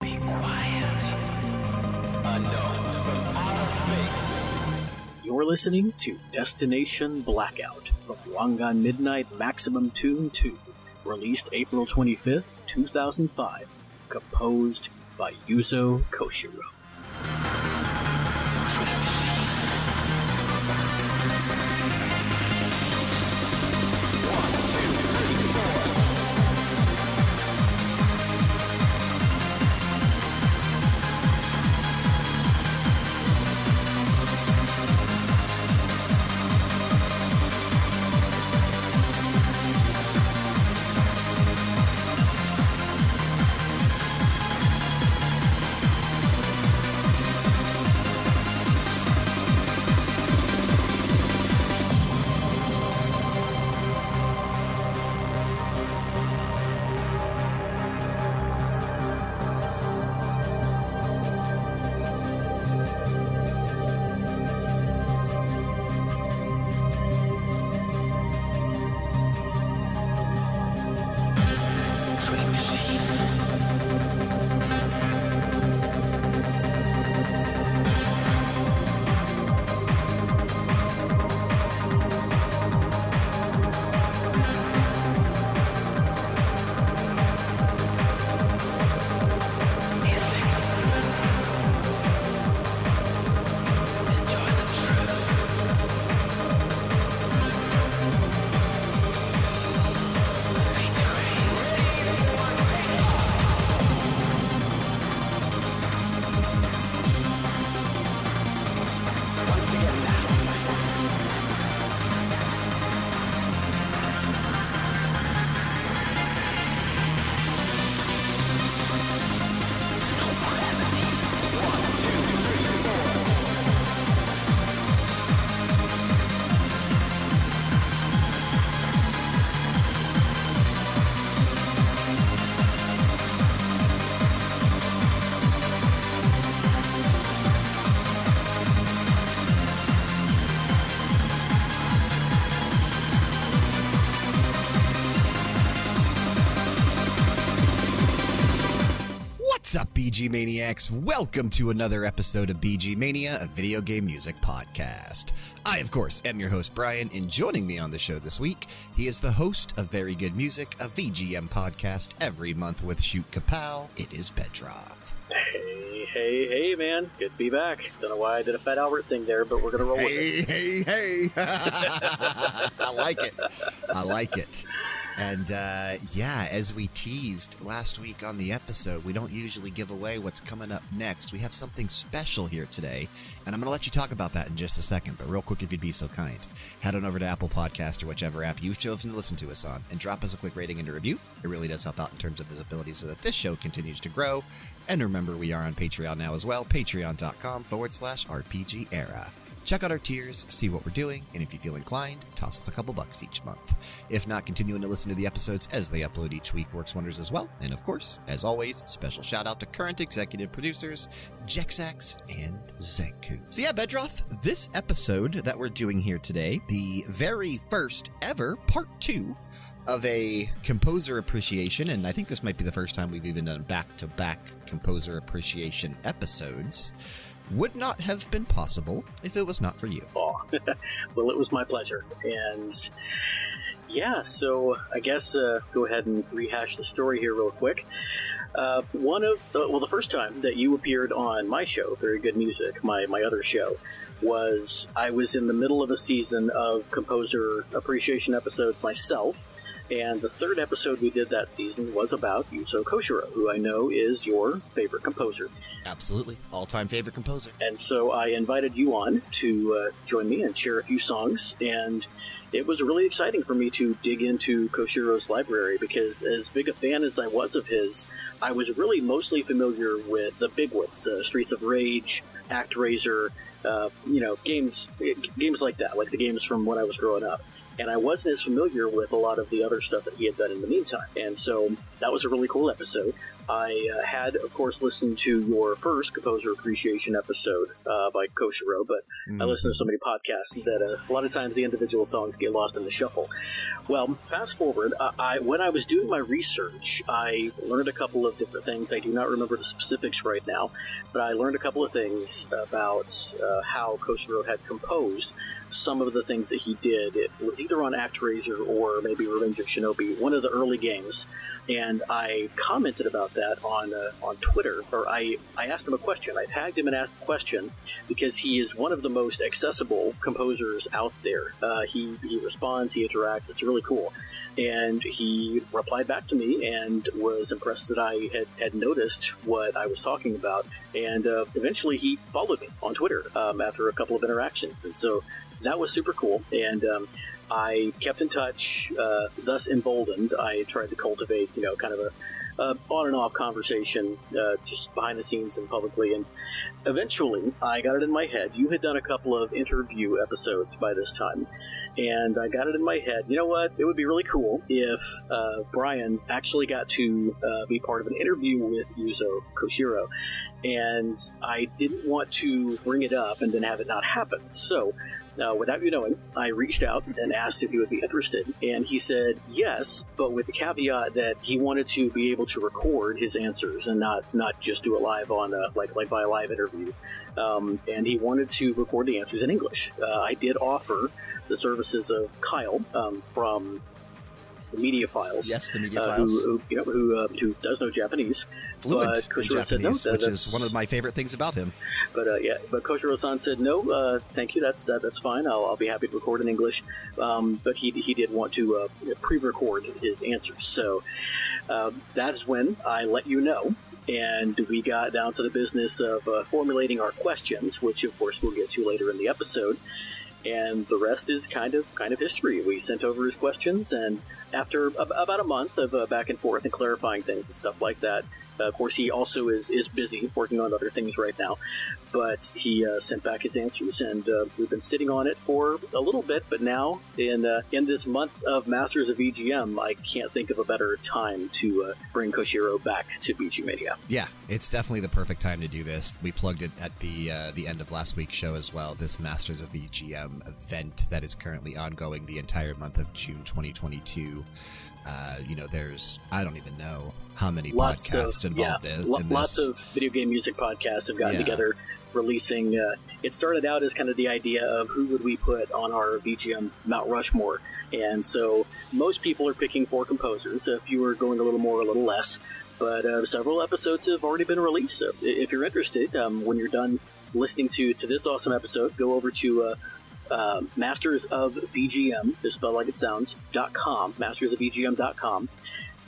Be quiet. Unknown from outer space. You're listening to Destination Blackout from Wangan Midnight Maximum Tune 2, released April 25th, 2005, composed by Yuzo Koshiro. BG Maniacs? Welcome to another episode of BG Mania, a video game music podcast. I, of course, am your host, Brian, and joining me on the show this week, he is the host of Very Good Music, a VGM podcast every month with Shoot Kapow. It is Bedroth. Hey, hey, hey, man. Good to be back. Don't know why I did a Fat Albert thing there, but we're going to roll with it. Hey, hey, hey! I like it. I like it. And uh, yeah, as we teased last week on the episode, we don't usually give away what's coming up next. We have something special here today, and I'm going to let you talk about that in just a second. But real quick, if you'd be so kind, head on over to Apple Podcast or whichever app you've chosen to listen to us on, and drop us a quick rating and a review. It really does help out in terms of visibility, so that this show continues to grow. And remember, we are on Patreon now as well. Patreon.com forward slash RPG era. Check out our tiers, see what we're doing, and if you feel inclined, toss us a couple bucks each month. If not, continuing to listen to the episodes as they upload each week works wonders as well. And of course, as always, special shout out to current executive producers Jexax and Zenku. So yeah, Bedroth, this episode that we're doing here today, the very first ever part two of a composer appreciation, and I think this might be the first time we've even done back to back composer appreciation episodes, would not have been possible if it was not for you. Aw. well, it was my pleasure. And yeah, so I guess uh, go ahead and rehash the story here real quick. Uh, one of the, well, the first time that you appeared on my show, Very Good Music, my my other show, was I was in the middle of a season of composer appreciation episodes myself, and the third episode we did that season was about Yuzo Koshiro, who I know is your favorite composer. Absolutely. All time favorite composer. And so I invited you on to uh, join me and share a few songs. And it was really exciting for me to dig into Koshiro's library because, as big a fan as I was of his, I was really mostly familiar with the big ones uh, Streets of Rage, ActRaiser, uh, you know, games, games like that, like the games from when I was growing up. And I wasn't as familiar with a lot of the other stuff that he had done in the meantime. And so that was a really cool episode. I uh, had, of course, listened to your first composer appreciation episode uh, by Koshiro, but I listen to so many podcasts that uh, a lot of times the individual songs get lost in the shuffle. Well, fast forward, uh, I when I was doing my research, I learned a couple of different things. I do not remember the specifics right now, but I learned a couple of things about uh, how Koshiro had composed some of the things that he did. It was either on ActRaiser or maybe Revenge of Shinobi, one of the early games. And I commented about that on uh, on Twitter, or I, I asked him a question. I tagged him and asked a question because he is one of the most accessible composers out there. Uh, he, he responds, he interacts, it's really cool. And he replied back to me and was impressed that I had, had noticed what I was talking about. And uh, eventually he followed me on Twitter um, after a couple of interactions. And so that was super cool. And um, I kept in touch, uh, thus emboldened. I tried to cultivate, you know, kind of a uh, on and off conversation, uh, just behind the scenes and publicly. And eventually, I got it in my head. You had done a couple of interview episodes by this time. And I got it in my head. You know what? It would be really cool if uh, Brian actually got to uh, be part of an interview with Yuzo Koshiro. And I didn't want to bring it up and then have it not happen. So uh, without you knowing, I reached out and asked if he would be interested, and he said yes, but with the caveat that he wanted to be able to record his answers and not not just do it live on a, like like by a live interview. Um, and he wanted to record the answers in English. Uh, I did offer the services of Kyle um, from the Media Files. Yes, the media uh, files. Who, who, you know, who, uh, who does know Japanese, Fluent but in Koshiro said no, Japanese, that- which is one of my favorite things about him. but uh, yeah, but Koshiro-san said no. Uh, thank you. That's that, that's fine. I'll, I'll be happy to record in English. Um, but he he did want to uh, pre-record his answers. So um, that's when I let you know, and we got down to the business of uh, formulating our questions, which of course we'll get to later in the episode. And the rest is kind of kind of history. We sent over his questions, and after ab- about a month of uh, back and forth and clarifying things and stuff like that, uh, of course, he also is, is busy working on other things right now. But he uh, sent back his answers, and uh, we've been sitting on it for a little bit. But now, in uh, in this month of Masters of VGM, I can't think of a better time to uh, bring Koshiro back to BG Mania. Yeah, it's definitely the perfect time to do this. We plugged it at the the end of last week's show as well. This Masters of VGM event that is currently ongoing the entire month of June 2022. Uh, you know, there's I don't even know how many Lots podcasts of involved yeah, is lo- in lots of video game music podcasts have gotten Yeah. together, releasing. Uh, it started out as kind of the idea of who would we put on our VGM Mount Rushmore, and so most people are picking four composers. If you are going a little more, a little less, but uh, several episodes have already been released. So if you're interested, um, when you're done listening to to this awesome episode, go over to. Uh, uh, Masters of VGM, just spelled like it sounds, dot com, Masters of VGM dot com,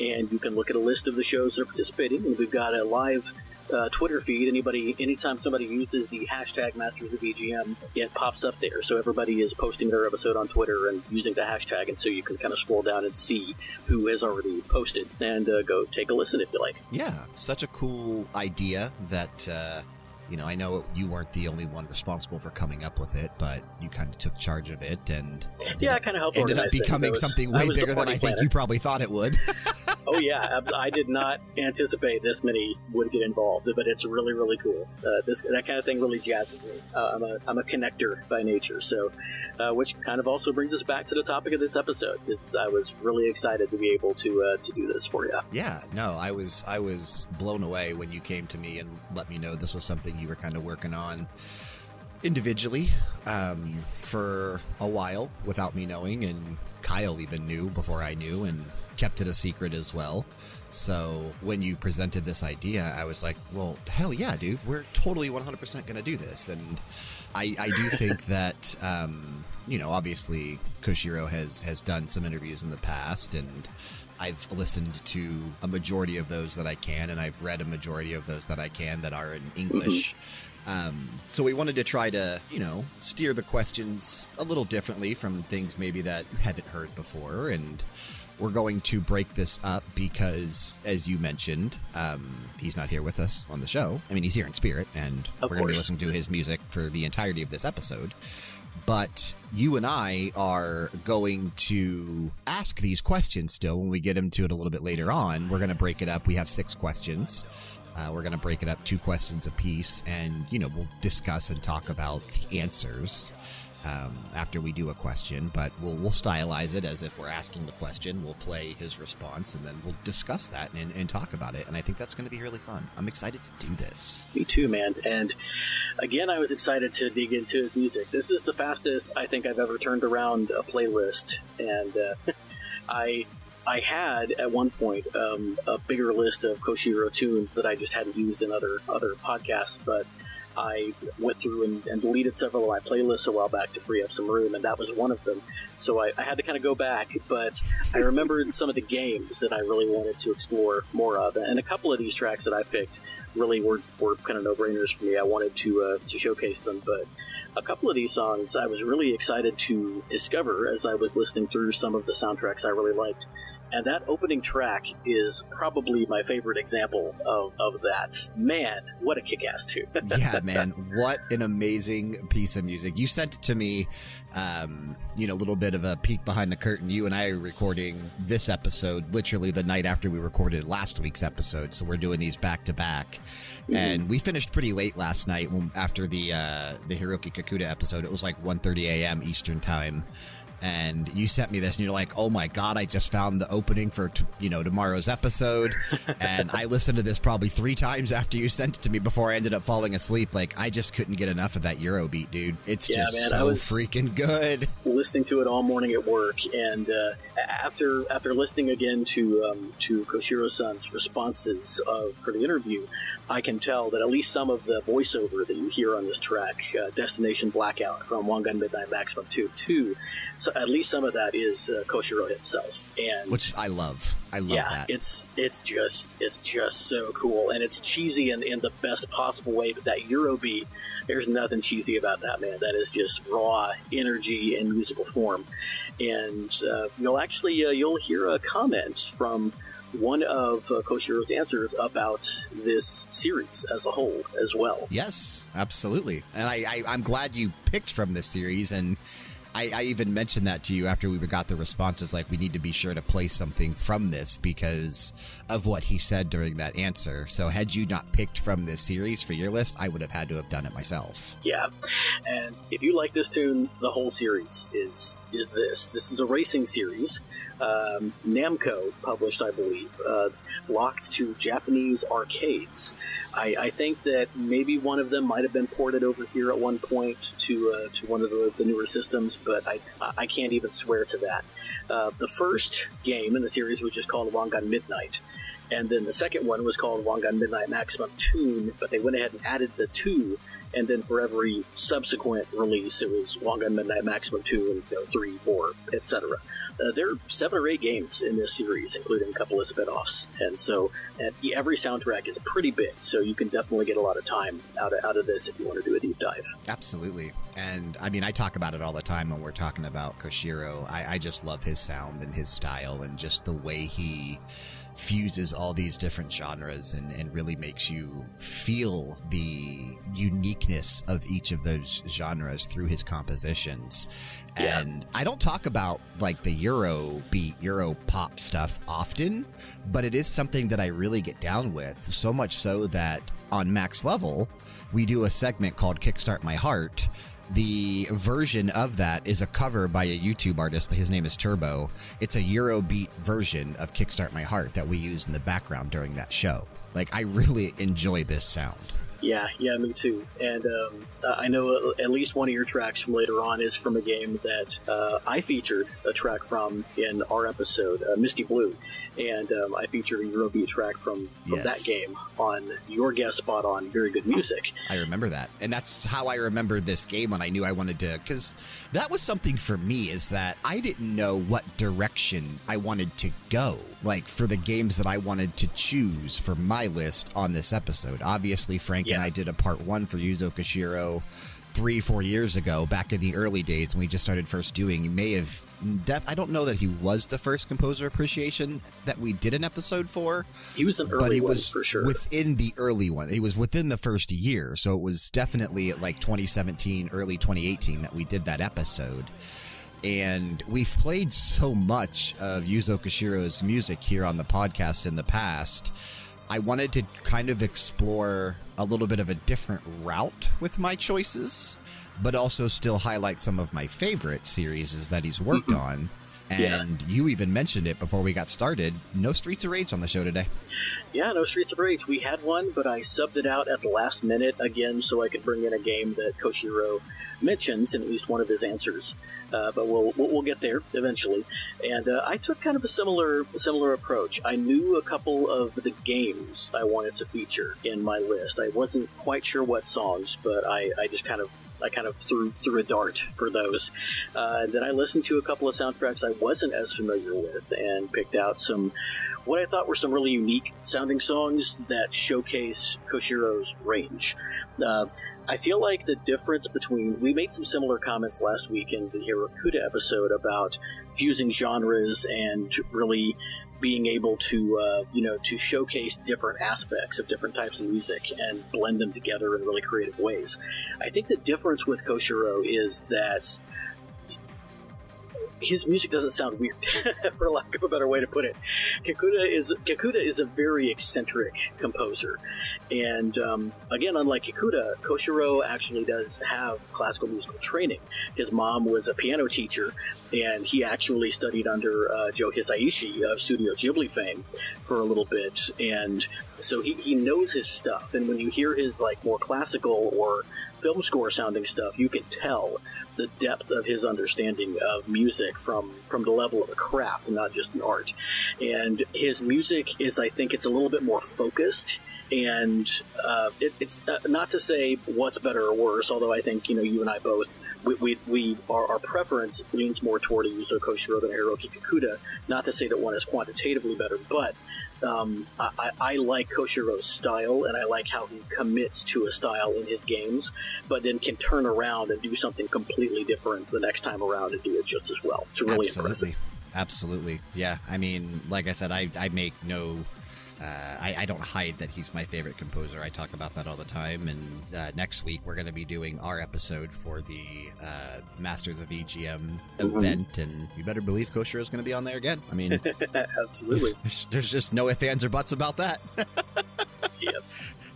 and you can look at a list of the shows that are participating. And we've got a live uh, Twitter feed. Anybody, anytime somebody uses the hashtag Masters of VGM, it pops up there. So everybody is posting their episode on Twitter and using the hashtag, and so you can kind of scroll down and see who has already posted and uh, go take a listen if you like. Yeah, such a cool idea that, uh, you know, I know you weren't the only one responsible for coming up with it, but you kind of took charge of it and ended Yeah, I up- kind of helped ended up organize things. I becoming was- something way bigger than I think you probably thought it would. oh yeah, I did not anticipate this many would get involved, but it's really really cool. Uh, this that kind of thing really jazzes me. Uh, I'm a I'm a connector by nature, so uh, which kind of also brings us back to the topic of this episode. It's, I was really excited to be able to uh, to do this for you. Yeah, no, I was I was blown away when you came to me and let me know this was something you were kind of working on individually um, for a while without me knowing, and Kyle even knew before I knew and kept it a secret as well. So when you presented this idea, I was like, "Well, hell yeah, dude! We're totally 100% going to do this." And I, I do think that um, you know, obviously, Koshiro has has done some interviews in the past, and I've listened to a majority of those that I can, and I've read a majority of those that I can that are in English. Um, so we wanted to try to, you know, steer the questions a little differently from things maybe that you haven't heard before, and we're going to break this up because, as you mentioned, um, he's not here with us on the show. I mean, he's here in spirit, and Of we're going to be listening to his music for the entirety of this episode. But you and I are going to ask these questions still when we get into it a little bit later on. We're going to break it up. We have six questions. Uh, we're going to break it up two questions apiece, and you know we'll discuss and talk about the answers um, after we do a question. But we'll we'll stylize it as if we're asking the question. We'll play his response, and then we'll discuss that and, and talk about it. And I think that's going to be really fun. I'm excited to do this. Me too, man. And again, I was excited to dig into his music. This is the fastest I think I've ever turned around a playlist, and uh, I I had at one point um, a bigger list of Koshiro tunes that I just hadn't used in other other podcasts, but I went through and, and deleted several of my playlists a while back to free up some room, and that was one of them. So I, I had to kind of go back, but I remembered some of the games that I really wanted to explore more of, and a couple of these tracks that I picked really were, were kind of no brainers for me. I wanted to uh, to showcase them, but a couple of these songs I was really excited to discover as I was listening through some of the soundtracks I really liked. And that opening track is probably my favorite example of, of that. Man, what a kick ass tune. yeah, man, what an amazing piece of music. You sent it to me, um, you know, a little bit of a peek behind the curtain. You and I are recording this episode literally the night after we recorded last week's episode. So we're doing these back to back. And we finished pretty late last night when, after the uh, the Hiroki Kikuta episode. It was like 1.30 a.m. Eastern time and you sent me this and you're like oh my god i just found the opening for t- you know tomorrow's episode. And i listened to this probably three times after you sent it to me before i ended up falling asleep. Like i just couldn't get enough of that eurobeat dude. It's Yeah, just man, so freaking good. listening to it all morning at work, and uh, after after listening again to um, to Koshiro-san's responses uh, for the interview, I can tell that at least some of the voiceover that you hear on this track, uh, "Destination Blackout" from Wangan Midnight Maximum Tune, two, so at least some of that is uh, Koshiro himself, and which i love i love yeah, that it's it's just it's just so cool, and it's cheesy in, in the best possible way. But that Eurobeat, there's nothing cheesy about that, man. That is just raw energy in musical form, and uh, you'll actually uh, you'll hear a comment from one of uh, Koshiro's answers about this series as a whole as well. Yes, absolutely. And I, I, I'm glad you picked from this series. And I, I even mentioned that to you after we got the responses like, we need to be sure to play something from this because of what he said during that answer. So, had you not picked from this series for your list, I would have had to have done it myself. Yeah, and if you like this tune, the whole series is is this. This is a racing series. Um, Namco published, I believe, uh, locked to Japanese arcades. I, I think that maybe one of them might have been ported over here at one point to uh, to one of the, the newer systems, but I I can't even swear to that. Uh, the first game in the series was just called Wangan Midnight. And then the second one was called Wangan Midnight Maximum Tune, but they went ahead and added the two and then for every subsequent release, it was Wangan Midnight Maximum 2 and you know, 3, 4, etc. Uh, there are seven or eight games in this series, including a couple of spin offs. And so and every soundtrack is pretty big, so you can definitely get a lot of time out of, out of this if you want to do a deep dive. Absolutely. And I mean, I talk about it all the time when we're talking about Koshiro. I, I just love his sound and his style and just the way he fuses all these different genres and, and really makes you feel the uniqueness of each of those genres through his compositions. Yeah. And I don't talk about like the Euro beat, Euro pop stuff often, but it is something that I really get down with. So much so that on Max Level, we do a segment called Kickstart My Heart. The version of that is a cover by a YouTube artist, but his name is Turbo. It's a Eurobeat version of Kickstart My Heart that we use in the background during that show. Like, I really enjoy this sound. Yeah, yeah, me too. And um, I know at least one of your tracks from later on is from a game that uh, I featured a track from in our episode, uh, Misty Blue. And um, I featured a Eurobeat track from, from Yes. that game on your guest spot on Very Good Music. I remember that. And that's how I remember this game when I knew I wanted to. Because that was something for me is that I didn't know what direction I wanted to go. Like for the games that I wanted to choose for my list on this episode. Obviously, Frank and I did a part one for Yuzo Koshiro. three, four years ago, back in the early days when we just started first doing, may have. Def- I don't know that he was the first composer appreciation that we did an episode for, He was an early but he one was for sure. within the early one. He was within the first year, so it was definitely at like 2017, early 2018 that we did that episode. And we've played so much of Yuzo Koshiro's music here on the podcast in the past. I wanted to kind of explore a little bit of a different route with my choices, but also still highlight some of my favorite series that he's worked on. Yeah. And you even mentioned it before we got started. No Streets of Rage on the show today. Yeah, no Streets of Rage. We had one, but I subbed it out at the last minute again so I could bring in a game that Koshiro mentions in at least one of his answers. Uh, but we'll, we'll we'll get there eventually. And uh, I took kind of a similar similar approach. I knew a couple of the games I wanted to feature in my list. I wasn't quite sure what songs, but I, I just kind of I kind of threw threw a dart for those. Uh, then I listened to a couple of soundtracks I wasn't as familiar with and picked out some what I thought were some really unique sounding songs that showcase Koshiro's range. Uh, I feel like the difference between we made some similar comments last week in the Hirakuda episode about fusing genres and really being able to uh, you know to showcase different aspects of different types of music and blend them together in really creative ways. I think the difference with Koshiro is that his music doesn't sound weird, for lack of a better way to put it. Kikuta is Kikuta is a very eccentric composer, and um, again, unlike Kikuta, Koshiro actually does have classical musical training. His mom was a piano teacher, and he actually studied under uh, Joe Hisaishi of Studio Ghibli fame for a little bit, and so he, he knows his stuff. And when you hear his like more classical or film score sounding stuff, you can tell the depth of his understanding of music from from the level of a craft and not just an art. And his music is, I think, it's a little bit more focused. And uh, it, it's uh, not to say what's better or worse, although I think you know you and I both we, we, we our, our preference leans more toward a Yuzo Koshiro than Hiroki Kikuta. Not to say that one is quantitatively better, but um, I, I like Koshiro's style, and I like how he commits to a style in his games, but then can turn around and do something completely different the next time around and do it just as well. It's really Absolutely. impressive. Absolutely. Yeah. I mean, like I said, I, I make no. Uh, I, I don't hide that he's my favorite composer. I talk about that all the time. And uh, next week, we're going to be doing our episode for the uh, Masters of VGM Mhm. event. And you better believe Koshiro is going to be on there again. I mean, Absolutely. there's, there's just no ifs, ands, or buts about that.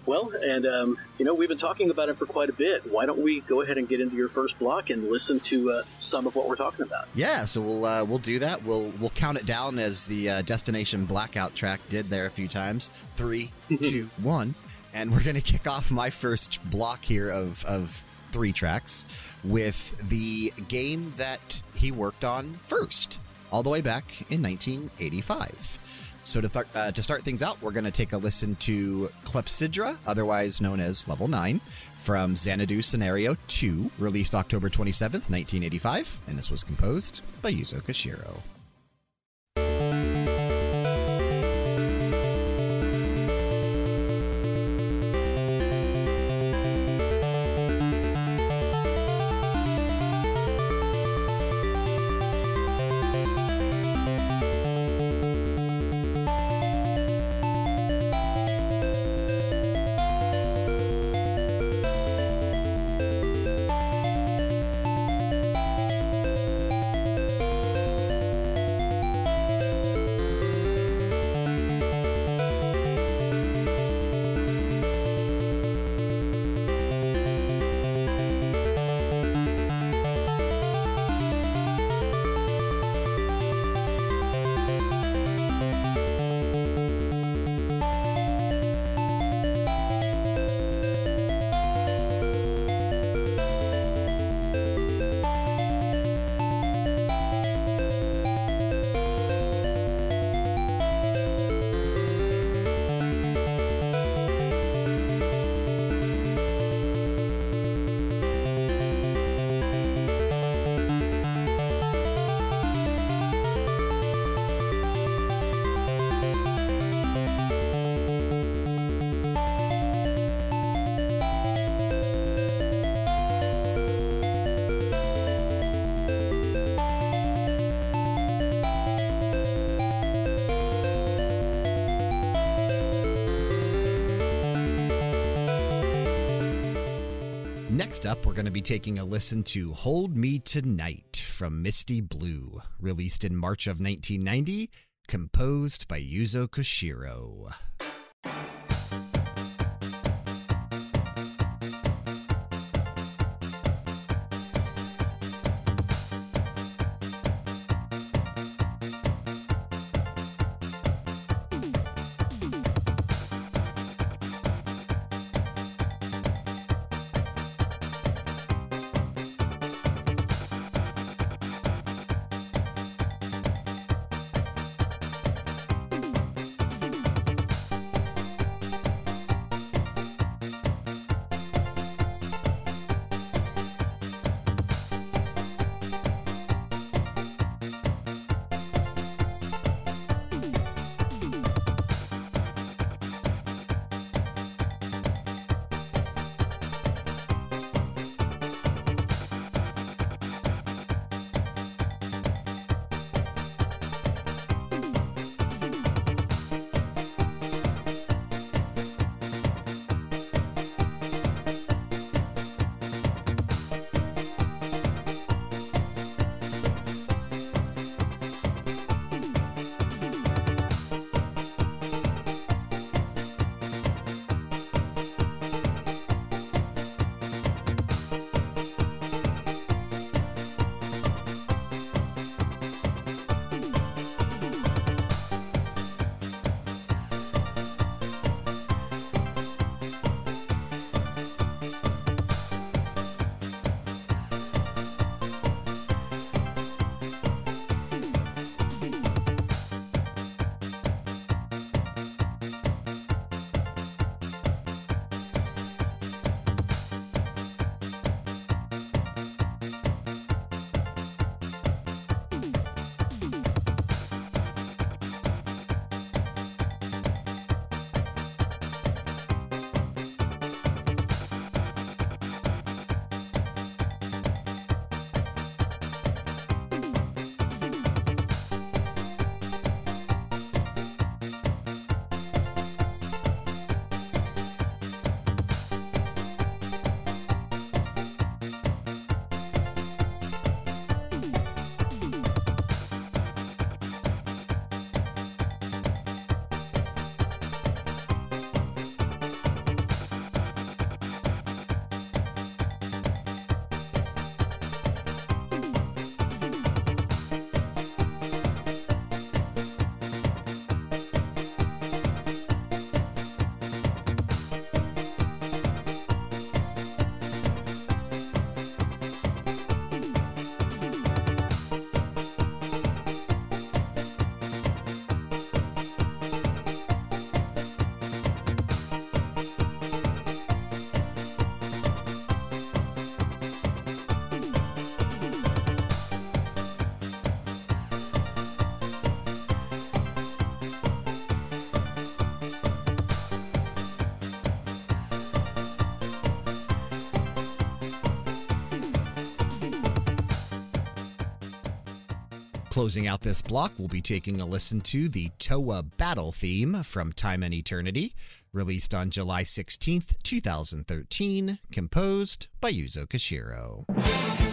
Well, and um, you know we've been talking about it for quite a bit. Why don't we go ahead and get into your first block and listen to uh, some of what we're talking about? Yeah, so we'll uh, we'll do that. We'll we'll count it down as the uh, Destination Blackout track did there a few times. Three, two, one, and we're gonna kick off my first block here of of three tracks with the game that he worked on first, all the way back in 1985. So to, th- uh, to start things out, we're going to take a listen to Clepsydra, otherwise known as Level 9, from Xanadu Scenario 2, released October 27th, 1985, and this was composed by Yuzo Koshiro. Next up, we're going to be taking a listen to Hold Me Tonight from Misty Blue, released in March of 1990, composed by Yuzo Koshiro. Closing out this block, we'll be taking a listen to the Toa Battle theme from Time and Eternity, released on July 16th, 2013, composed by Yuzo Koshiro.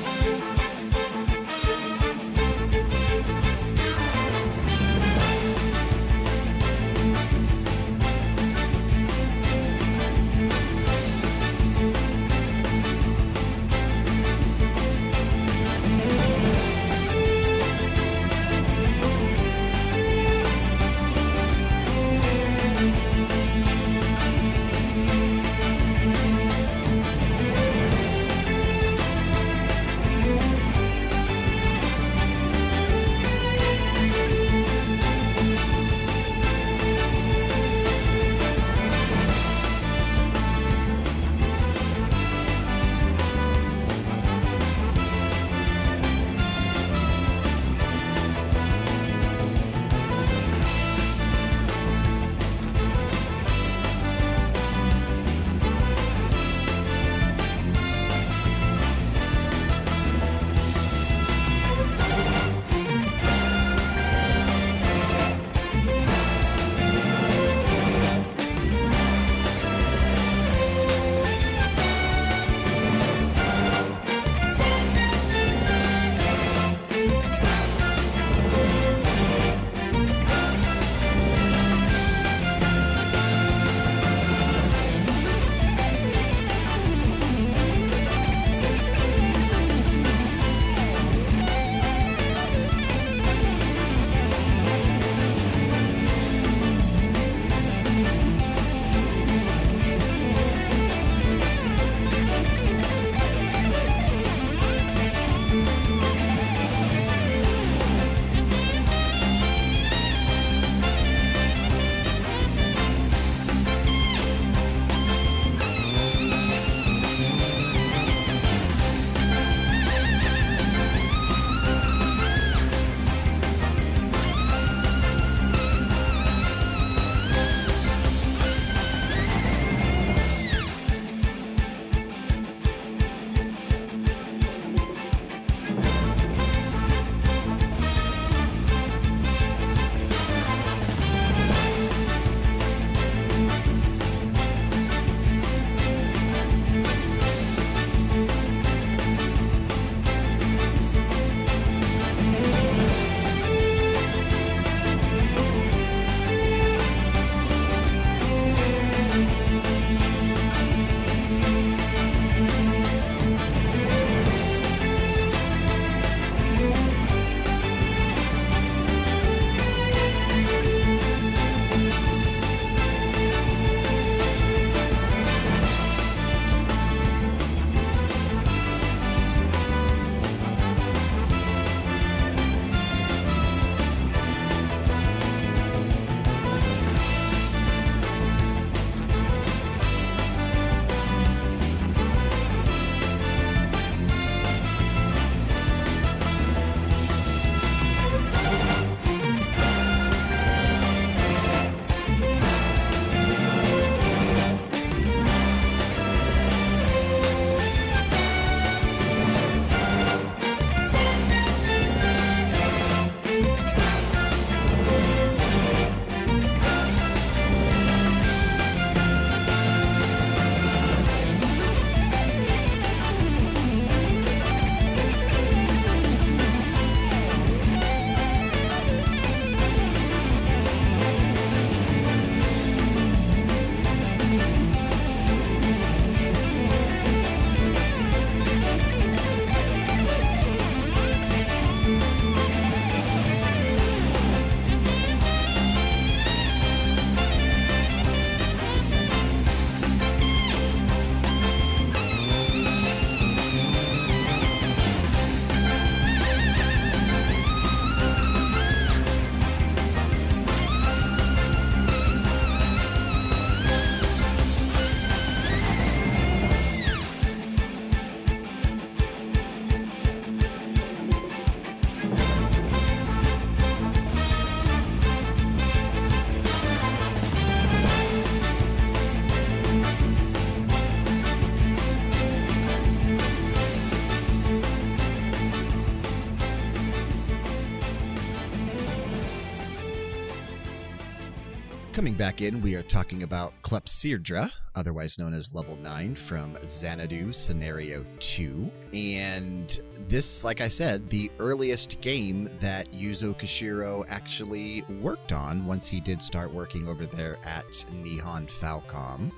Back in, we are talking about Clepsydra, otherwise known as Level 9 from Xanadu Scenario 2. And this, like I said, the earliest game that Yuzo Koshiro actually worked on once he did start working over there at Nihon Falcom.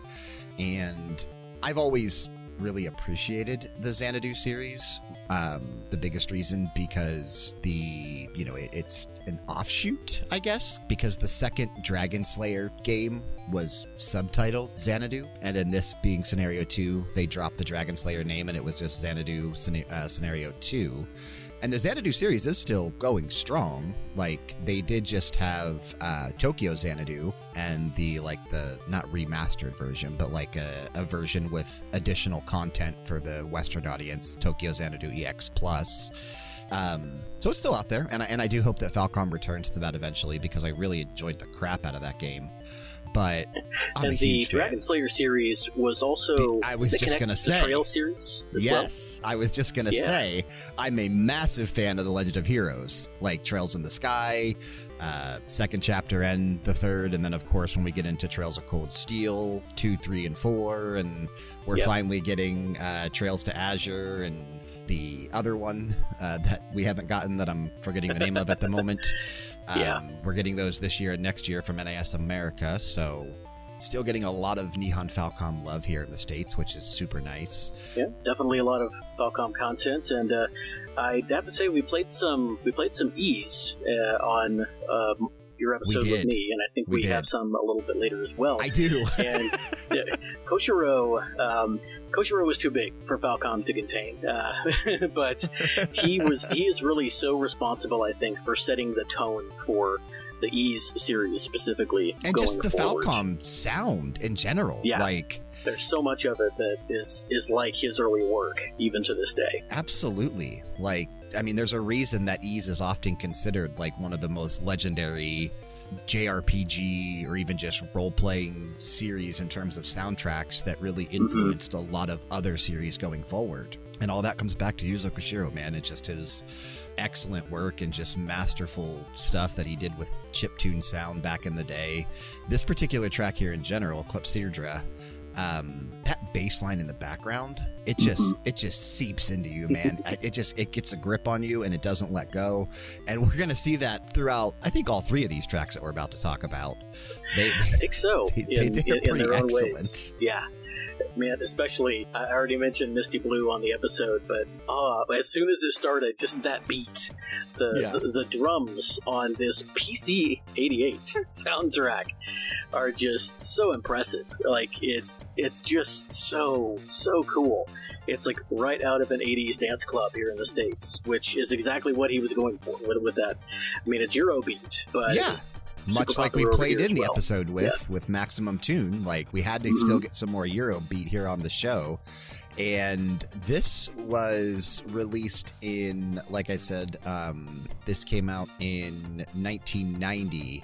And I've always really appreciated the Xanadu series. Um, the biggest reason because the, you know, it, it's an offshoot, I guess, because the second Dragon Slayer game was subtitled Xanadu, and then this being Scenario 2, they dropped the Dragon Slayer name and it was just Xanadu uh, Scenario 2. And the Xanadu series is still going strong. Like they did just have uh, Tokyo Xanadu and the like the not remastered version, but like a, a version with additional content for the Western audience, Tokyo Xanadu EX Plus. Um, so it's still out there, and I, and I do hope that Falcom returns to that eventually because I really enjoyed the crap out of that game. But I'm and the huge fan. Dragon Slayer series was also. I was just gonna say. Trail series. as well? Yes, I was just going to Yeah. say I'm a massive fan of the Legend of Heroes, like Trails in the Sky, uh, second chapter and the third, and then of course when we get into Trails of Cold Steel, two, three, and four, and we're Yep. finally getting uh, Trails to Azure and the other one uh, that we haven't gotten that I'm forgetting the name of at the moment. Um, Yeah. we're getting those this year and next year from NIS America, so. Still getting a lot of Nihon Falcom love here in the States, which is super nice. Yeah, definitely a lot of Falcom content, and uh, I have to say we played some we played some Ys uh, on um, your episode with me, and I think We we, have some a little bit later as well. I do. and uh, Koshiro, um, Koshiro was too big for Falcom to contain, uh, but he was he is really so responsible, I think, for setting the tone for the Ys series specifically. and just the forward. Falcom sound in general. Yeah. Like, There's so much of it that is is like his early work, even to this day. absolutely. Like, I mean, there's a reason that Ys is often considered like one of the most legendary JRPG or even just role playing series in terms of soundtracks that really mm-hmm. influenced a lot of other series going forward. And all that comes back to Yuzo Koshiro, man. It's just his excellent work and just masterful stuff that he did with chiptune sound back in the day. This particular track here in general, Clepsydra, um, that bass line in the background, it just it just seeps into you, man. It just it gets a grip on you and it doesn't let go. And we're gonna see that throughout. I think all three of these tracks that we're about to talk about. They, I think so. They- they in, did in, in pretty their own excellent. ways. Yeah. Man, especially I already mentioned Misty Blue on the episode, but uh, as soon as it started, just that beat, the Yeah. the, the drums on this PC eighty eight soundtrack are just so impressive. Like it's it's just so so cool. It's like right out of an '80s dance club here in the states, which is exactly what he was going for with, with that. I mean, it's Eurobeat, but yeah. Much like we played in the well. episode with with Maximum Tune, like we had to Mhm. still get some more Euro beat here on the show. And this was released in, like I said, um, this came out in 1990,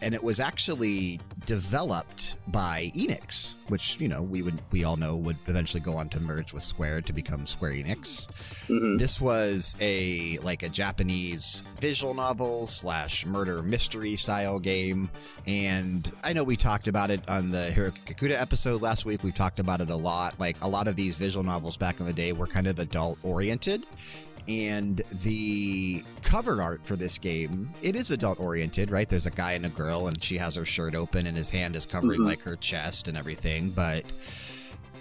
and it was actually developed by Enix, which you know we would we all know would eventually go on to merge with Square to become Square Enix. Mhm. This was a like a Japanese visual novel slash murder mystery style game, and I know we talked about it on the Hiroki Kikuta episode last week. We've talked about it a lot. Like a lot of these visual novels back in the day were kind of adult oriented. And the cover art for this game, it is adult oriented, right? There's a guy and a girl, and she has her shirt open, and his hand is covering Mhm. like her chest and everything. But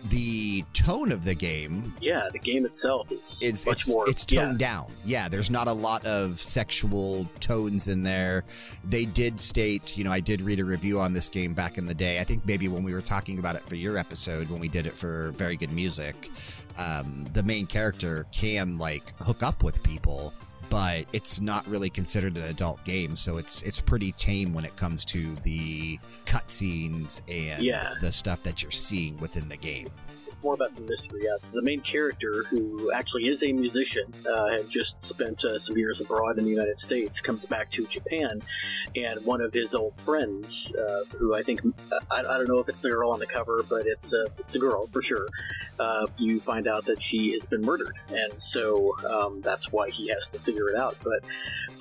the tone of the game yeah, the game itself is it's much it's, more. it's yeah. toned down. Yeah, there's not a lot of sexual tones in there. They did state, you know, I did read a review on this game back in the day. I think maybe when we were talking about it for your episode when we did it for Very Good Music, um, the main character can like hook up with people. But it's not really considered an adult game, so it's it's pretty tame when it comes to the cutscenes and Yeah. the stuff that you're seeing within the game. More about the mystery. Yeah, the main character, who actually is a musician, uh, had just spent uh, some years abroad in the United States, comes back to Japan, and one of his old friends, uh, who I think I, I don't know if it's the girl on the cover, but it's a, it's a girl for sure. Uh, you find out that she has been murdered, and so um, that's why he has to figure it out. But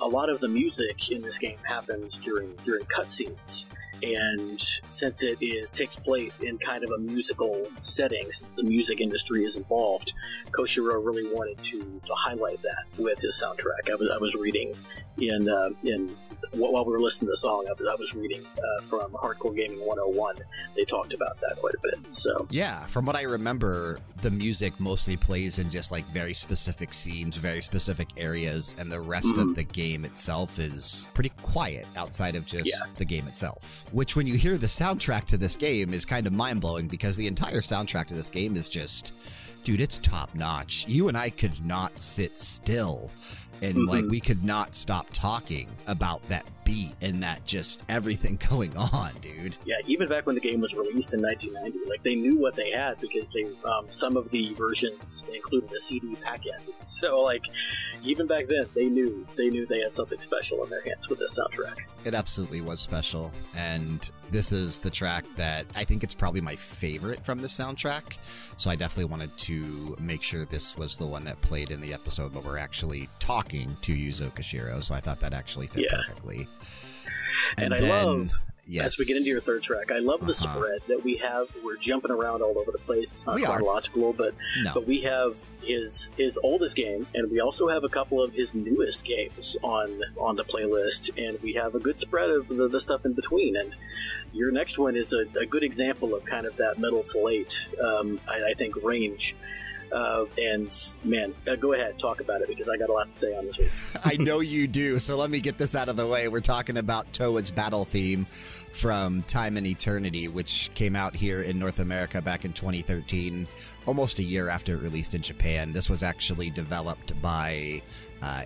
a lot of the music in this game happens during during cutscenes. And since it, it takes place in kind of a musical setting, since the music industry is involved, Koshiro really wanted to, to highlight that with his soundtrack. I was, I was reading in uh, in while we were listening to the song, I was, I was reading uh, from Hardcore Gaming 101. They talked about that quite a bit. So Yeah, from what I remember, the music mostly plays in just like very specific scenes, very specific areas, and the rest Mhm. of the game itself is pretty quiet outside of just Yeah. the game itself. Which, when you hear the soundtrack to this game, is kind of mind blowing because the entire soundtrack to this game is just, dude, it's top notch. You and I could not sit still. And like Mhm. we could not stop talking about that beat and that just everything going on, dude. yeah, even back when the game was released in 1990, like they knew what they had because they um, some of the versions included a CD packend. So like even back then, they knew they knew they had something special in their hands with this soundtrack. It absolutely was special. And this is the track that I think it's probably my favorite from the soundtrack. So I definitely wanted to make sure this was the one that played in the episode where we're actually talking to Yuzo Koshiro. So I thought that actually fit Yeah. perfectly. And I love, yes. As we get into your third track, I love the Uh-huh. spread that we have. We're jumping around all over the place. It's not We are. chronological, but No. but we have his his oldest game, and we also have a couple of his newest games on on the playlist, and we have a good spread of the, the stuff in between. And your next one is a, a good example of kind of that middle to late, um, I, I think, range. Uh, and man, uh, go ahead, talk about it because I got a lot to say on this one. I know you do. So let me get this out of the way. We're talking about Towa's battle theme from Time and Eternity, which came out here in North America back in 2013, almost a year after it released in Japan. This was actually developed by uh,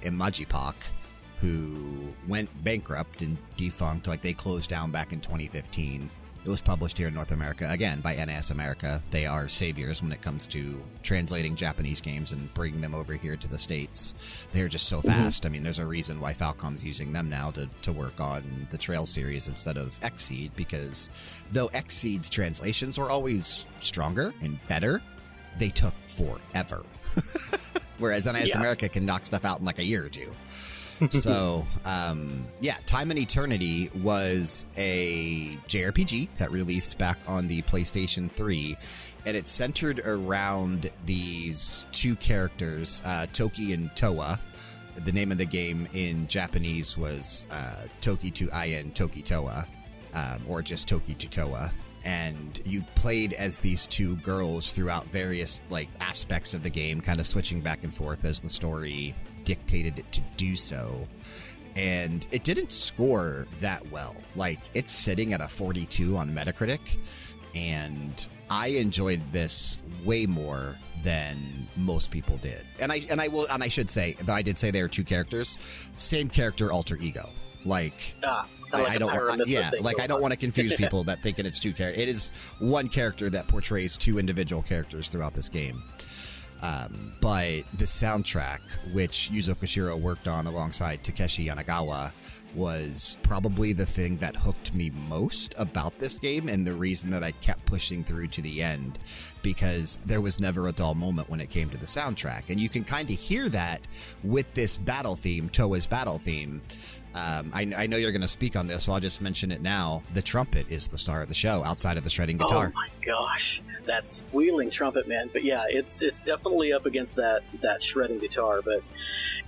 who went bankrupt and defunct. Like they closed down back in 2015. It was published here in North America, again, by NIS America. They are saviors when it comes to translating Japanese games and bringing them over here to the States. They're just so mm-hmm. fast. I mean, there's a reason why Falcom's using them now to, to work on the Trail series instead of Xseed, because though Xseed's translations were always stronger and better, they took forever. Whereas NIS Yeah. America can knock stuff out in like a year or two so, um, yeah, Time and Eternity was a JRPG that released back on the PlayStation 3, and it's centered around these two characters, uh, Toki and Towa. The name of the game in Japanese was uh, Toki to Eien Toki Towa, um, or just Toki to Towa. And you played as these two girls throughout various like aspects of the game, kind of switching back and forth as the story dictated it to do so. And it didn't score that well. Like, it's sitting at a 42 on Metacritic, and I enjoyed this way more than most people did. And I and I will and I should say that I did say there are two characters, same character alter ego. Like Ah, I, like I don't pyramid yeah, like I don't on. want to confuse people that thinking it's two characters. It is one character that portrays two individual characters throughout this game. Um, but the soundtrack, which Yuzo Koshiro worked on alongside Takeshi Yanagawa, was probably the thing that hooked me most about this game and the reason that I kept pushing through to the end because there was never a dull moment when it came to the soundtrack. And you can kind of hear that with this battle theme, Towa's battle theme. Um, I, I know you're going to speak on this, so I'll just mention it now. The trumpet is the star of the show outside of the shredding guitar. Oh my gosh, that squealing trumpet, man! But yeah, it's it's definitely up against that that shredding guitar, but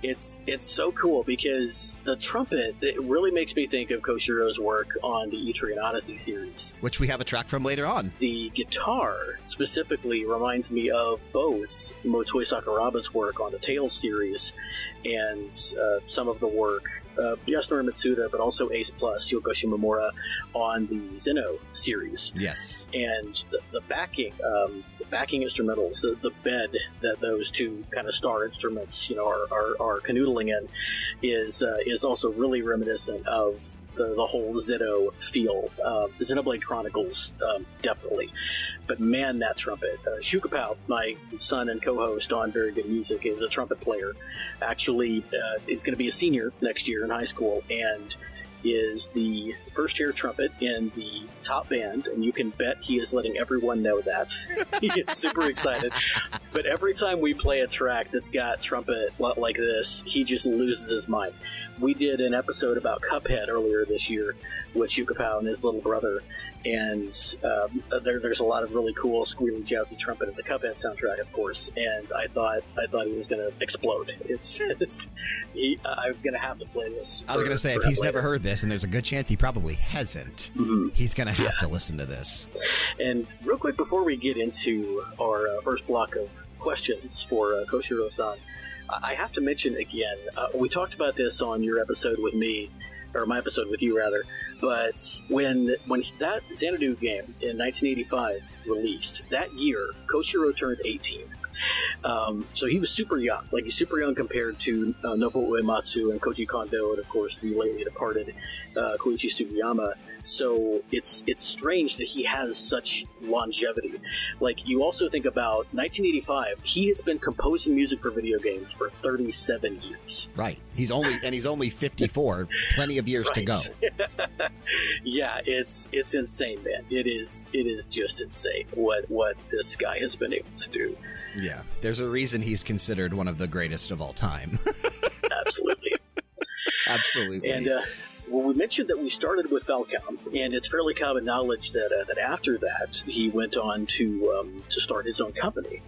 it's it's so cool because the trumpet it really makes me think of Koshiro's work on the Etrian Odyssey series. Which we have a track from later on. The guitar specifically reminds me of Bose Motoi Sakuraba's work on the Tales series, and uh, some of the work uh, Yasunori Mitsuda, but also Ace Plus Yoko Shimomura on the Xeno series Yes. and the, the backing, um, the backing instrumentals, the, the bed that those two kind of star instruments, you know, are, are, are canoodling in, is uh, is also really reminiscent of the, the whole Xeno feel. Uh, Xenoblade Chronicles, um, definitely. But man, that trumpet. Uh, my son and co-host on Very Good Music, is a trumpet player. Actually, uh, is going to be a senior next year in high school, and is the first chair trumpet in the top band, and you can bet he is letting everyone know that. he gets super excited. But every time we play a track that's got trumpet like this, he just loses his mind. We did an episode about Cuphead earlier this year with Yukapao and his little brother, and um, there, there's a lot of really cool squealy jazzy trumpet in the Cuphead soundtrack, of course. And I thought I thought he was going to explode. It's, it's he, I'm going to have to play this. I was going to say, if he's him never heard this, and there's a good chance he probably hasn't, Mhm. he's going to have Yeah. to listen to this. And real quick before we get into our uh, first block of questions for uh, Koshiro-san, I I have to mention again. Uh, we talked about this on your episode with me, or my episode with you rather. But when when that Xanadu game in 1985 released, that year Koshiro turned 18. Um, so he was super young, like he's super young compared to uh, Nobuo Uematsu and Koji Kondo, and of course the lately departed uh, Koichi Sugiyama. So it's it's strange that he has such longevity. Like you also think about 1985, he has been composing music for video games for 37 years. Right. He's only, and he's only 54, plenty of years to go. Yeah, it's it's insane, man. It is it is just insane what what this guy has been able to do. Yeah. There's a reason he's considered one of the greatest of all time. Absolutely. Absolutely. And uh, well, we mentioned that we started with Falcom, and it's fairly common knowledge that uh, that after that he went on to um, to start his own company.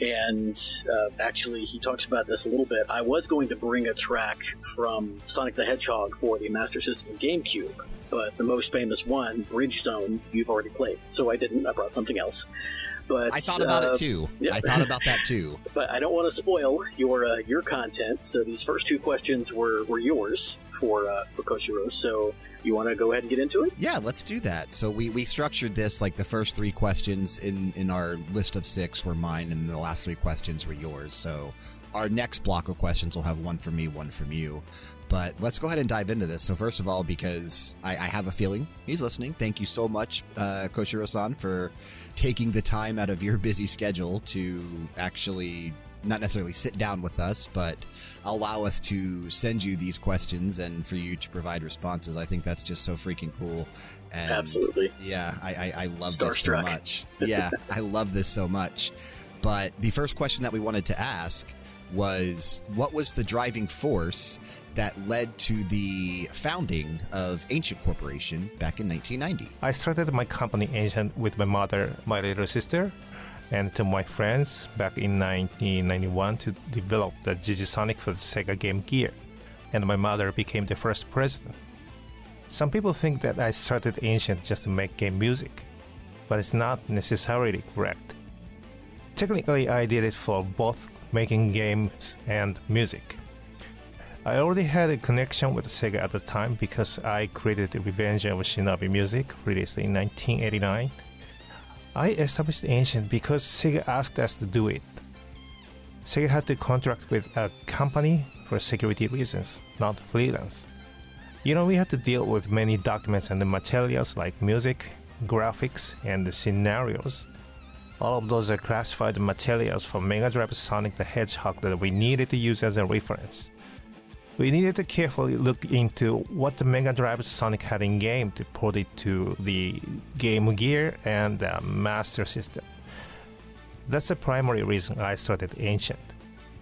And uh, actually, he talks about this a little bit. I was going to bring a track from Sonic the Hedgehog for the Master System GameCube, but the most famous one, Bridge Zone, you've already played, so I didn't. I brought something else. But I thought about uh, it too. yeah. I thought about that too. but I don't want to spoil your uh, your content. So these first two questions were, were yours for uh, for Koshiro. So you want to go ahead and get into it? Yeah, let's do that. So we, we structured this like the first three questions in, in our list of six were mine, and the last three questions were yours. So our next block of questions will have one from me, one from you. But let's go ahead and dive into this. So first of all, because I, I have a feeling he's listening. Thank you so much, uh, Koshiro-san, for taking the time out of your busy schedule to actually not necessarily sit down with us, but allow us to send you these questions and for you to provide responses. I think that's just so freaking cool. And Absolutely. Yeah, I, I, I love this so much. Yeah, I love this so much. But the first question that we wanted to ask was what was the driving force that led to the founding of Ancient Corporation back in 1990? I started my company Ancient with my mother, my little sister, and to my friends back in 1991 to develop the Digisonic for the Sega Game Gear. And my mother became the first president. Some people think that I started Ancient just to make game music, but it's not necessarily correct. Technically, I did it for both making games and music. I already had a connection with Sega at the time because I created Revenge of Shinobi music released in 1989. I established Ancient because Sega asked us to do it. Sega had to contract with a company for security reasons, not freelance. You know, we had to deal with many documents and materials like music, graphics, and scenarios. All of those are classified materials for Mega Drive Sonic the Hedgehog that we needed to use as a reference. We needed to carefully look into what the Mega Drive Sonic had in game to port it to the Game Gear and the Master System. That's the primary reason I started Ancient.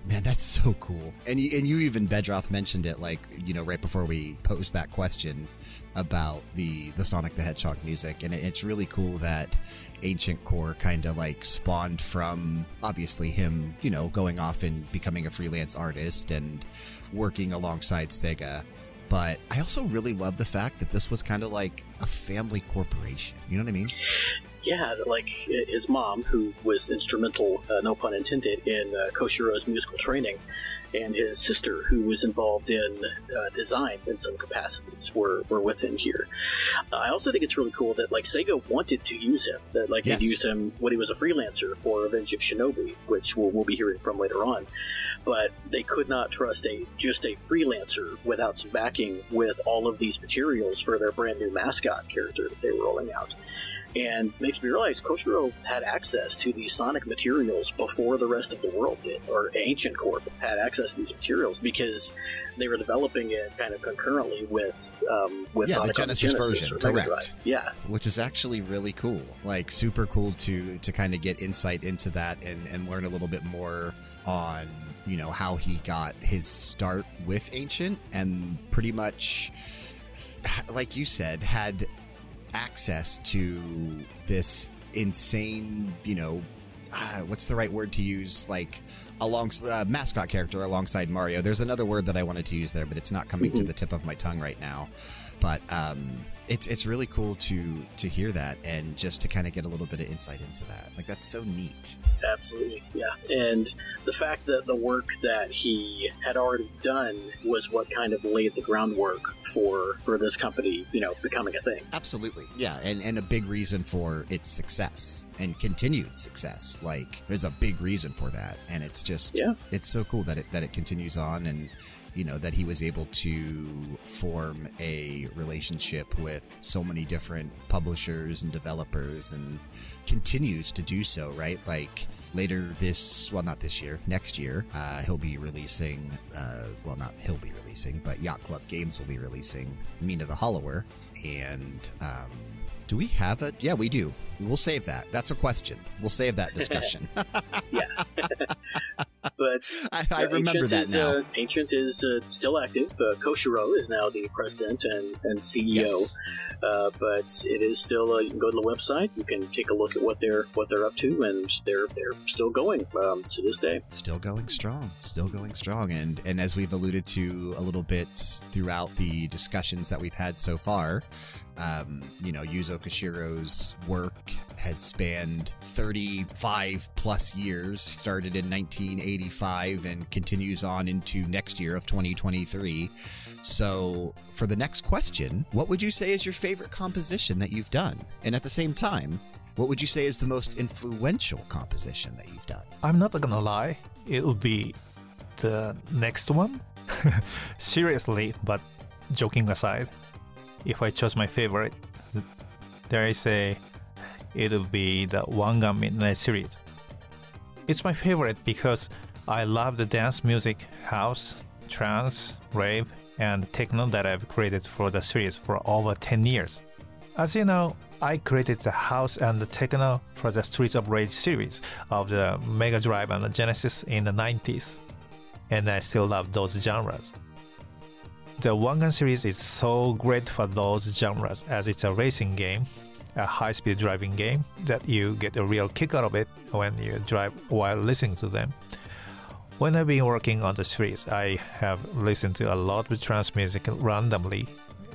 Man, that's so cool. And you, and you even Bedroth mentioned it like you know right before we posed that question about the the Sonic the Hedgehog music, and it, it's really cool that Ancient Core kind of like spawned from obviously him you know going off and becoming a freelance artist and working alongside Sega. But I also really love the fact that this was kind of like a family corporation. You know what I mean? Yeah, like his mom, who was instrumental, uh, no pun intended, in uh, Koshiro's musical training, and his sister, who was involved in uh, design in some capacities, were, were with him here. Uh, I also think it's really cool that like Sega wanted to use him, that like Yes. they'd use him when he was a freelancer for Revenge of Shinobi, which we'll, we'll be hearing from later on. But they could not trust a just a freelancer without some backing with all of these materials for their brand new mascot character that they were rolling out. And makes me realize Koshiro had access to these sonic materials before the rest of the world did, or Ancient Corp had access to these materials because they were developing it kind of concurrently with um, with Yeah, Sonic on Genesis version, correct. Drive. Yeah, which is actually really cool. Like super cool to to kind of get insight into that and and learn a little bit more on you know how he got his start with Ancient and pretty much like you said had access to this insane you know uh, what's the right word to use like along uh, mascot character alongside Mario. There's another word that I wanted to use there, but it's not coming to the tip of my tongue right now. But um, it's it's really cool to to hear that and just to kind of get a little bit of insight into that. Like that's so neat. absolutely, yeah. And the fact that the work that he had already done was what kind of laid the groundwork for for this company, you know, becoming a thing. Absolutely, yeah, and and a big reason for its success and continued success. Like there's a big reason for that, and it's just Yeah. it's so cool that it that it continues on and. You know, that he was able to form a relationship with so many different publishers and developers and continues to do so, right? Like later this, well, not this year, next year, uh, he'll be releasing, uh, well, not he'll be releasing, but Yacht Club Games will be releasing Mina the Hollower. And, um, do we have a? Yeah, we do. We'll save that. That's a question. We'll save that discussion. Yeah. but I, I remember that is, now. Uh, Ancient is uh, still active. Uh, Koshiro is now the president and, and CEO. yes. Uh, but it is still. Uh, you can go to the website. You can take a look at what they're what they're up to, and they're they're still going um, to this day. still going strong still going strong and and as we've alluded to a little bit throughout the discussions that we've had so far um, you know yuzo koshiro's work has spanned 35 plus years started in 1985 and continues on into next year of 2023 so for the next question what would you say is your favorite composition that you've done? And at the same time what would you say is the most influential composition that you've done? I'm not gonna lie, it would be the next one. Seriously, but joking aside, if I chose my favorite, there is a it would be the Wangan Midnight series. It's my favorite because I love the dance music, house, trance, rave, and techno that I've created for the series for over 10 years. As you know, I created the house and the techno for the Streets of Rage series of the Mega Drive and the Genesis in the 90s, and I still love those genres. The Wangan series is so great for those genres as it's a racing game, a high speed driving game that you get a real kick out of it when you drive while listening to them. When I've been working on the series, I have listened to a lot of trance music randomly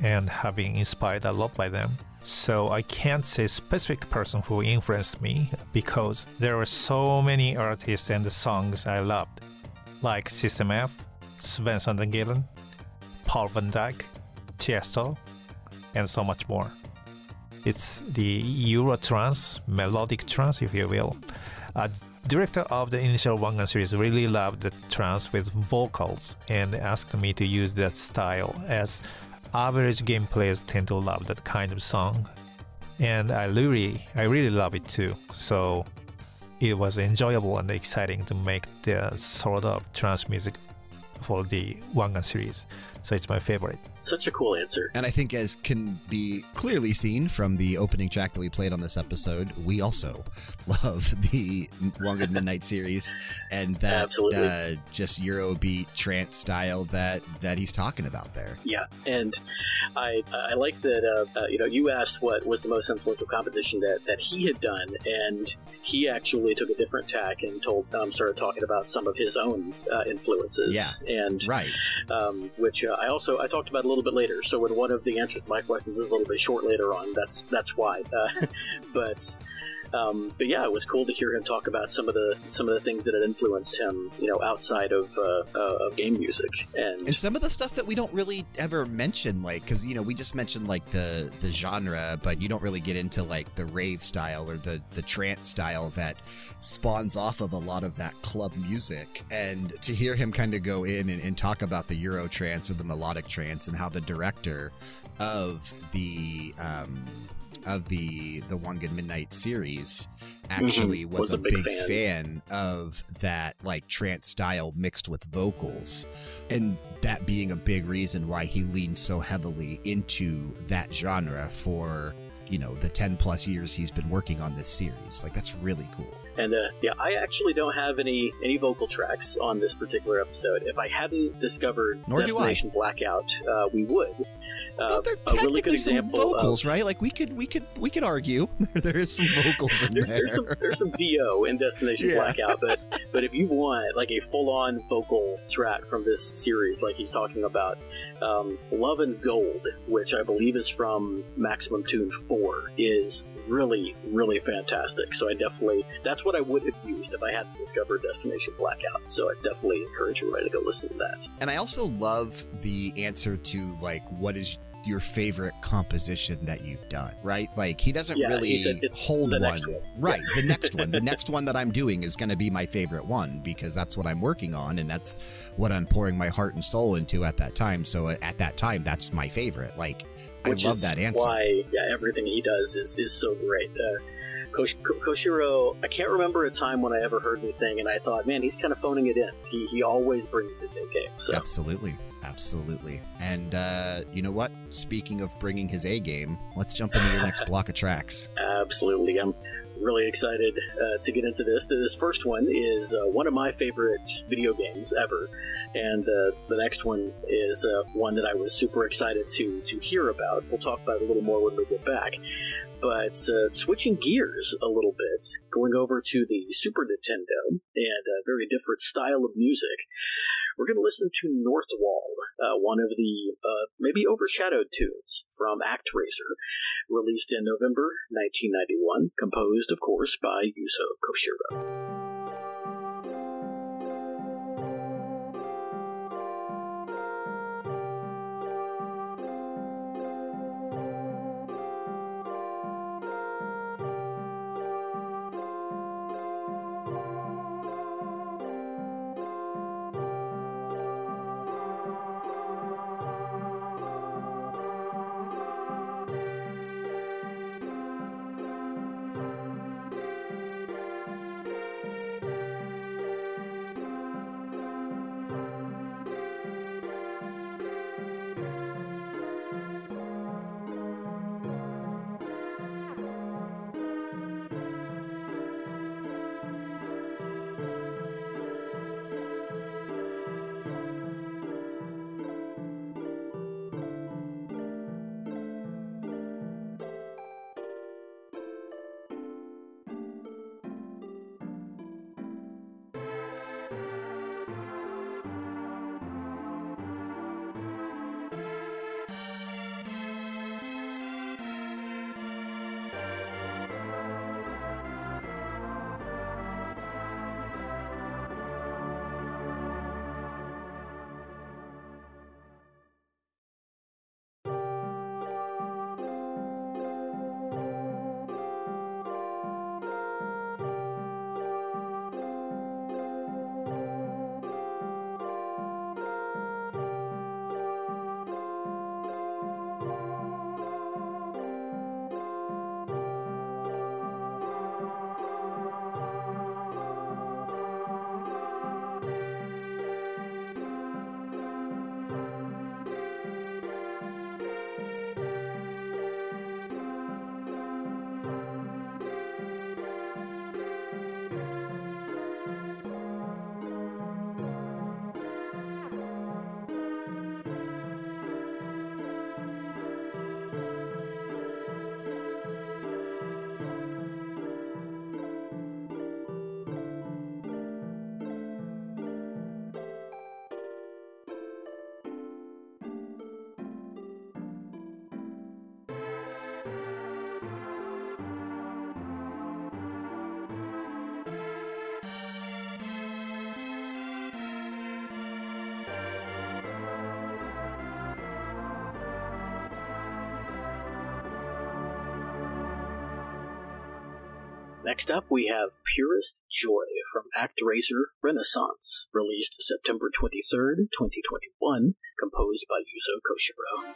and have been inspired a lot by them. So I can't say specific person who influenced me because there were so many artists and songs I loved, like System F, Sven Gillen, Paul van Dyk, Tiesto, and so much more. It's the Eurotrance, melodic trance, if you will. A director of the initial Wangan series really loved the trance with vocals and asked me to use that style as average game players tend to love that kind of song. And I really, I really love it too. So it was enjoyable and exciting to make the sort of trance music for the Wangan series. So it's my favorite. Such a cool answer. And I think, as can be clearly seen from the opening track that we played on this episode, we also love the Wangan Midnight series and that uh, just Eurobeat trance style that that he's talking about there. Yeah, and I I like that. Uh, uh, you know, you asked what was the most influential composition that, that he had done, and he actually took a different tack and told um, started talking about some of his own uh, influences. Yeah. and Right. um, which uh, I also I talked about a little bit later. So when one of the answers to my questions is a little bit short later on, that's that's why. Uh, but um, but yeah, it was cool to hear him talk about some of the some of the things that had influenced him, you know, outside of uh, uh, of game music. And And some of the stuff that we don't really ever mention, like, because you know we just mentioned like the the genre, but you don't really get into like the rave style or the the trance style that spawns off of a lot of that club music. And to hear him kind of go in and, and talk about the Euro trance or the melodic trance and how the director of the um, of the the Wangan Midnight series actually Mhm. was, Was a, big big, fan. fan. of that like trance style mixed with vocals, and that being a big reason why he leaned so heavily into that genre for you know the 10 plus years he's been working on this series like that's really cool And uh, yeah, I actually don't have any any vocal tracks on this particular episode. If I hadn't discovered Nor. Destination Blackout, uh, we would. Uh, there a really good example vocals of, right like we could we could we could argue there is some vocals in There, there there's some there's some VO in Destination Yeah. Blackout, but but if you want like a full on vocal track from this series, like he's talking about, um, Love and Gold, which I believe is from Maximum Tune Four, is really really fantastic. So I definitely that's what I would have used if I hadn't discovered Destination Blackout. So I definitely encourage everybody to go listen to that. And I also love the answer to like what is your favorite composition that you've done, right? Like he doesn't Yeah, really he hold one. one. Right, the next one. The next one that I'm doing is going to be my favorite one because that's what I'm working on and that's what I'm pouring my heart and soul into at that time. So uh, at that time that's my favorite. Like Which I love that answer. Why, yeah, everything he does is, is so great. Uh, Kosh- Ko- Koshiro, I can't remember a time when I ever heard anything and I thought, man, he's kind of phoning it in. He, he always brings his A game. So Absolutely. Absolutely. And uh, you know what? Speaking of bringing his A game, let's jump into your next block of tracks. absolutely, I'm really excited uh, to get into this. This first one is uh, one of my favorite video games ever, and uh, the next one is uh, one that I was super excited to to hear about. We'll talk about it a little more when we get back. But uh, switching gears a little bit, going over to the Super Nintendo and a very different style of music, we're going to listen to Northwall, uh, one of the uh, maybe overshadowed tunes from ActRaiser, released in November 1991, composed, of course, by Yuzo Koshiro. Next up, we have Purest Joy from ActRaiser Renaissance, released September 23rd, 2021, composed by Yuzo Koshiro.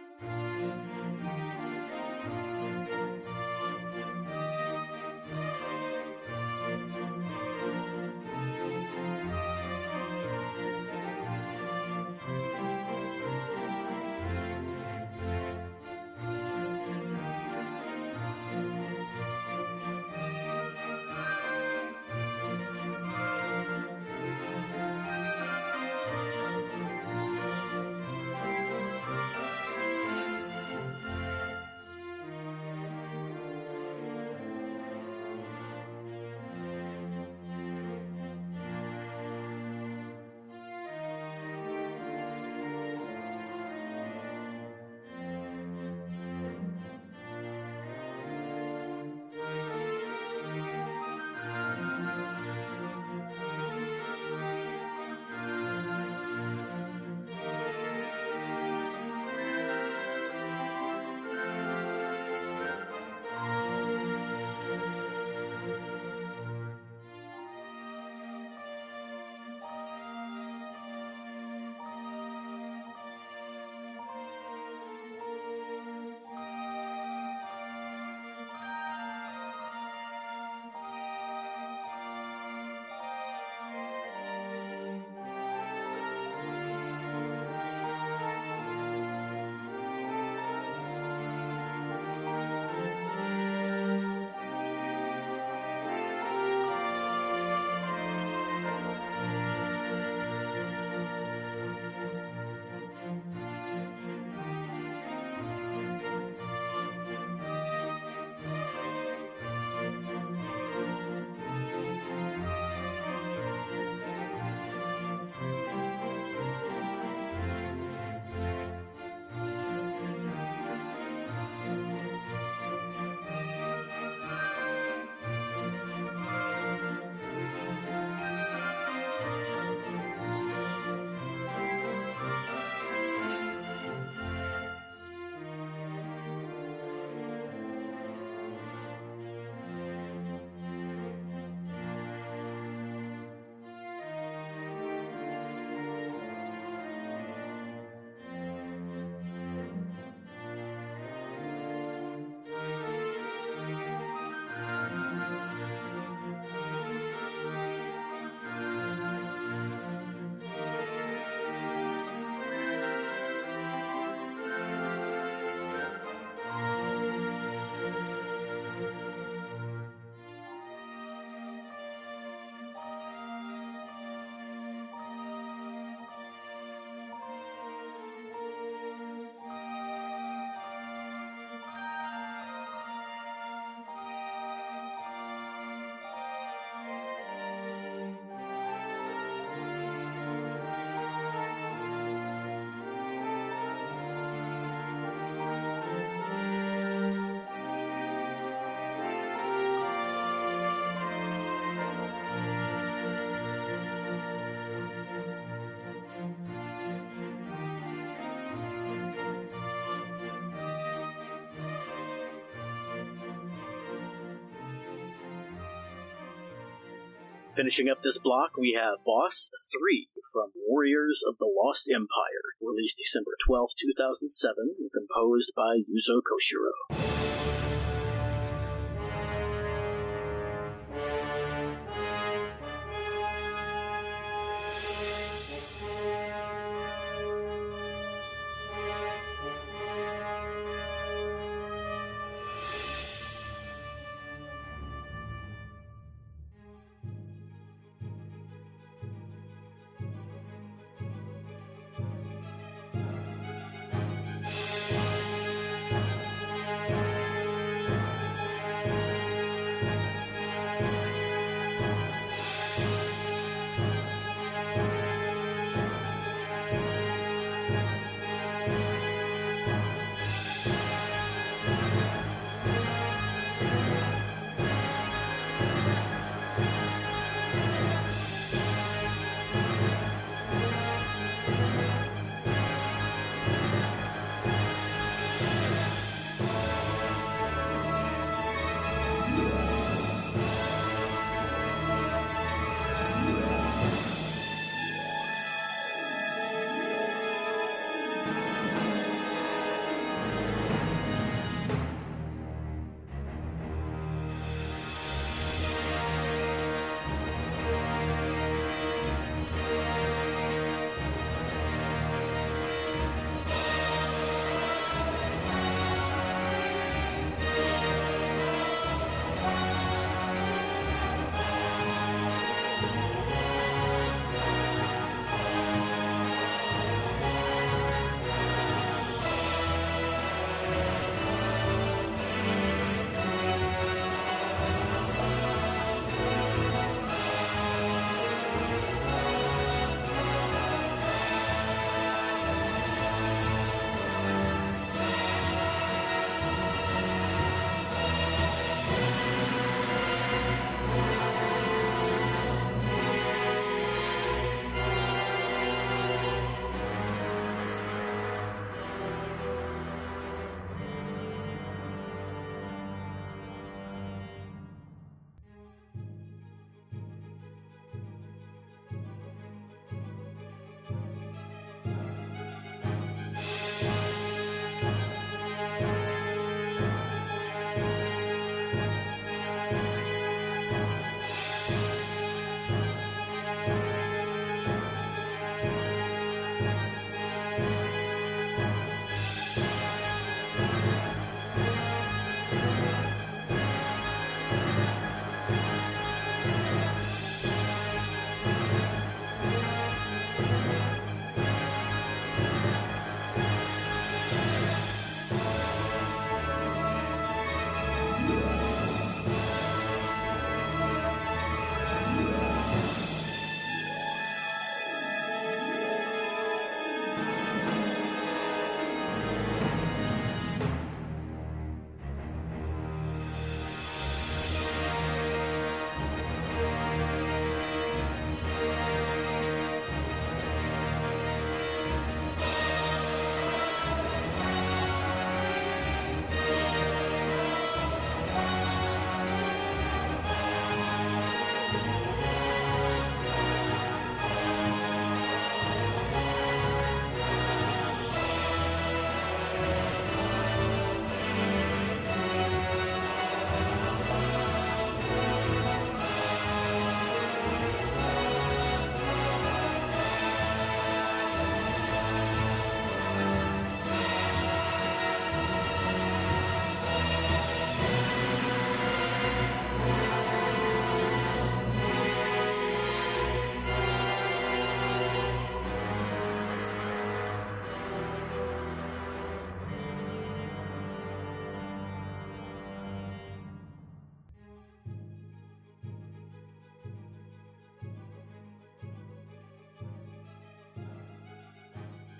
Finishing up this block, we have Boss 3 from Warriors of the Lost Empire, released December 12, 2007, composed by Yuzo Koshiro.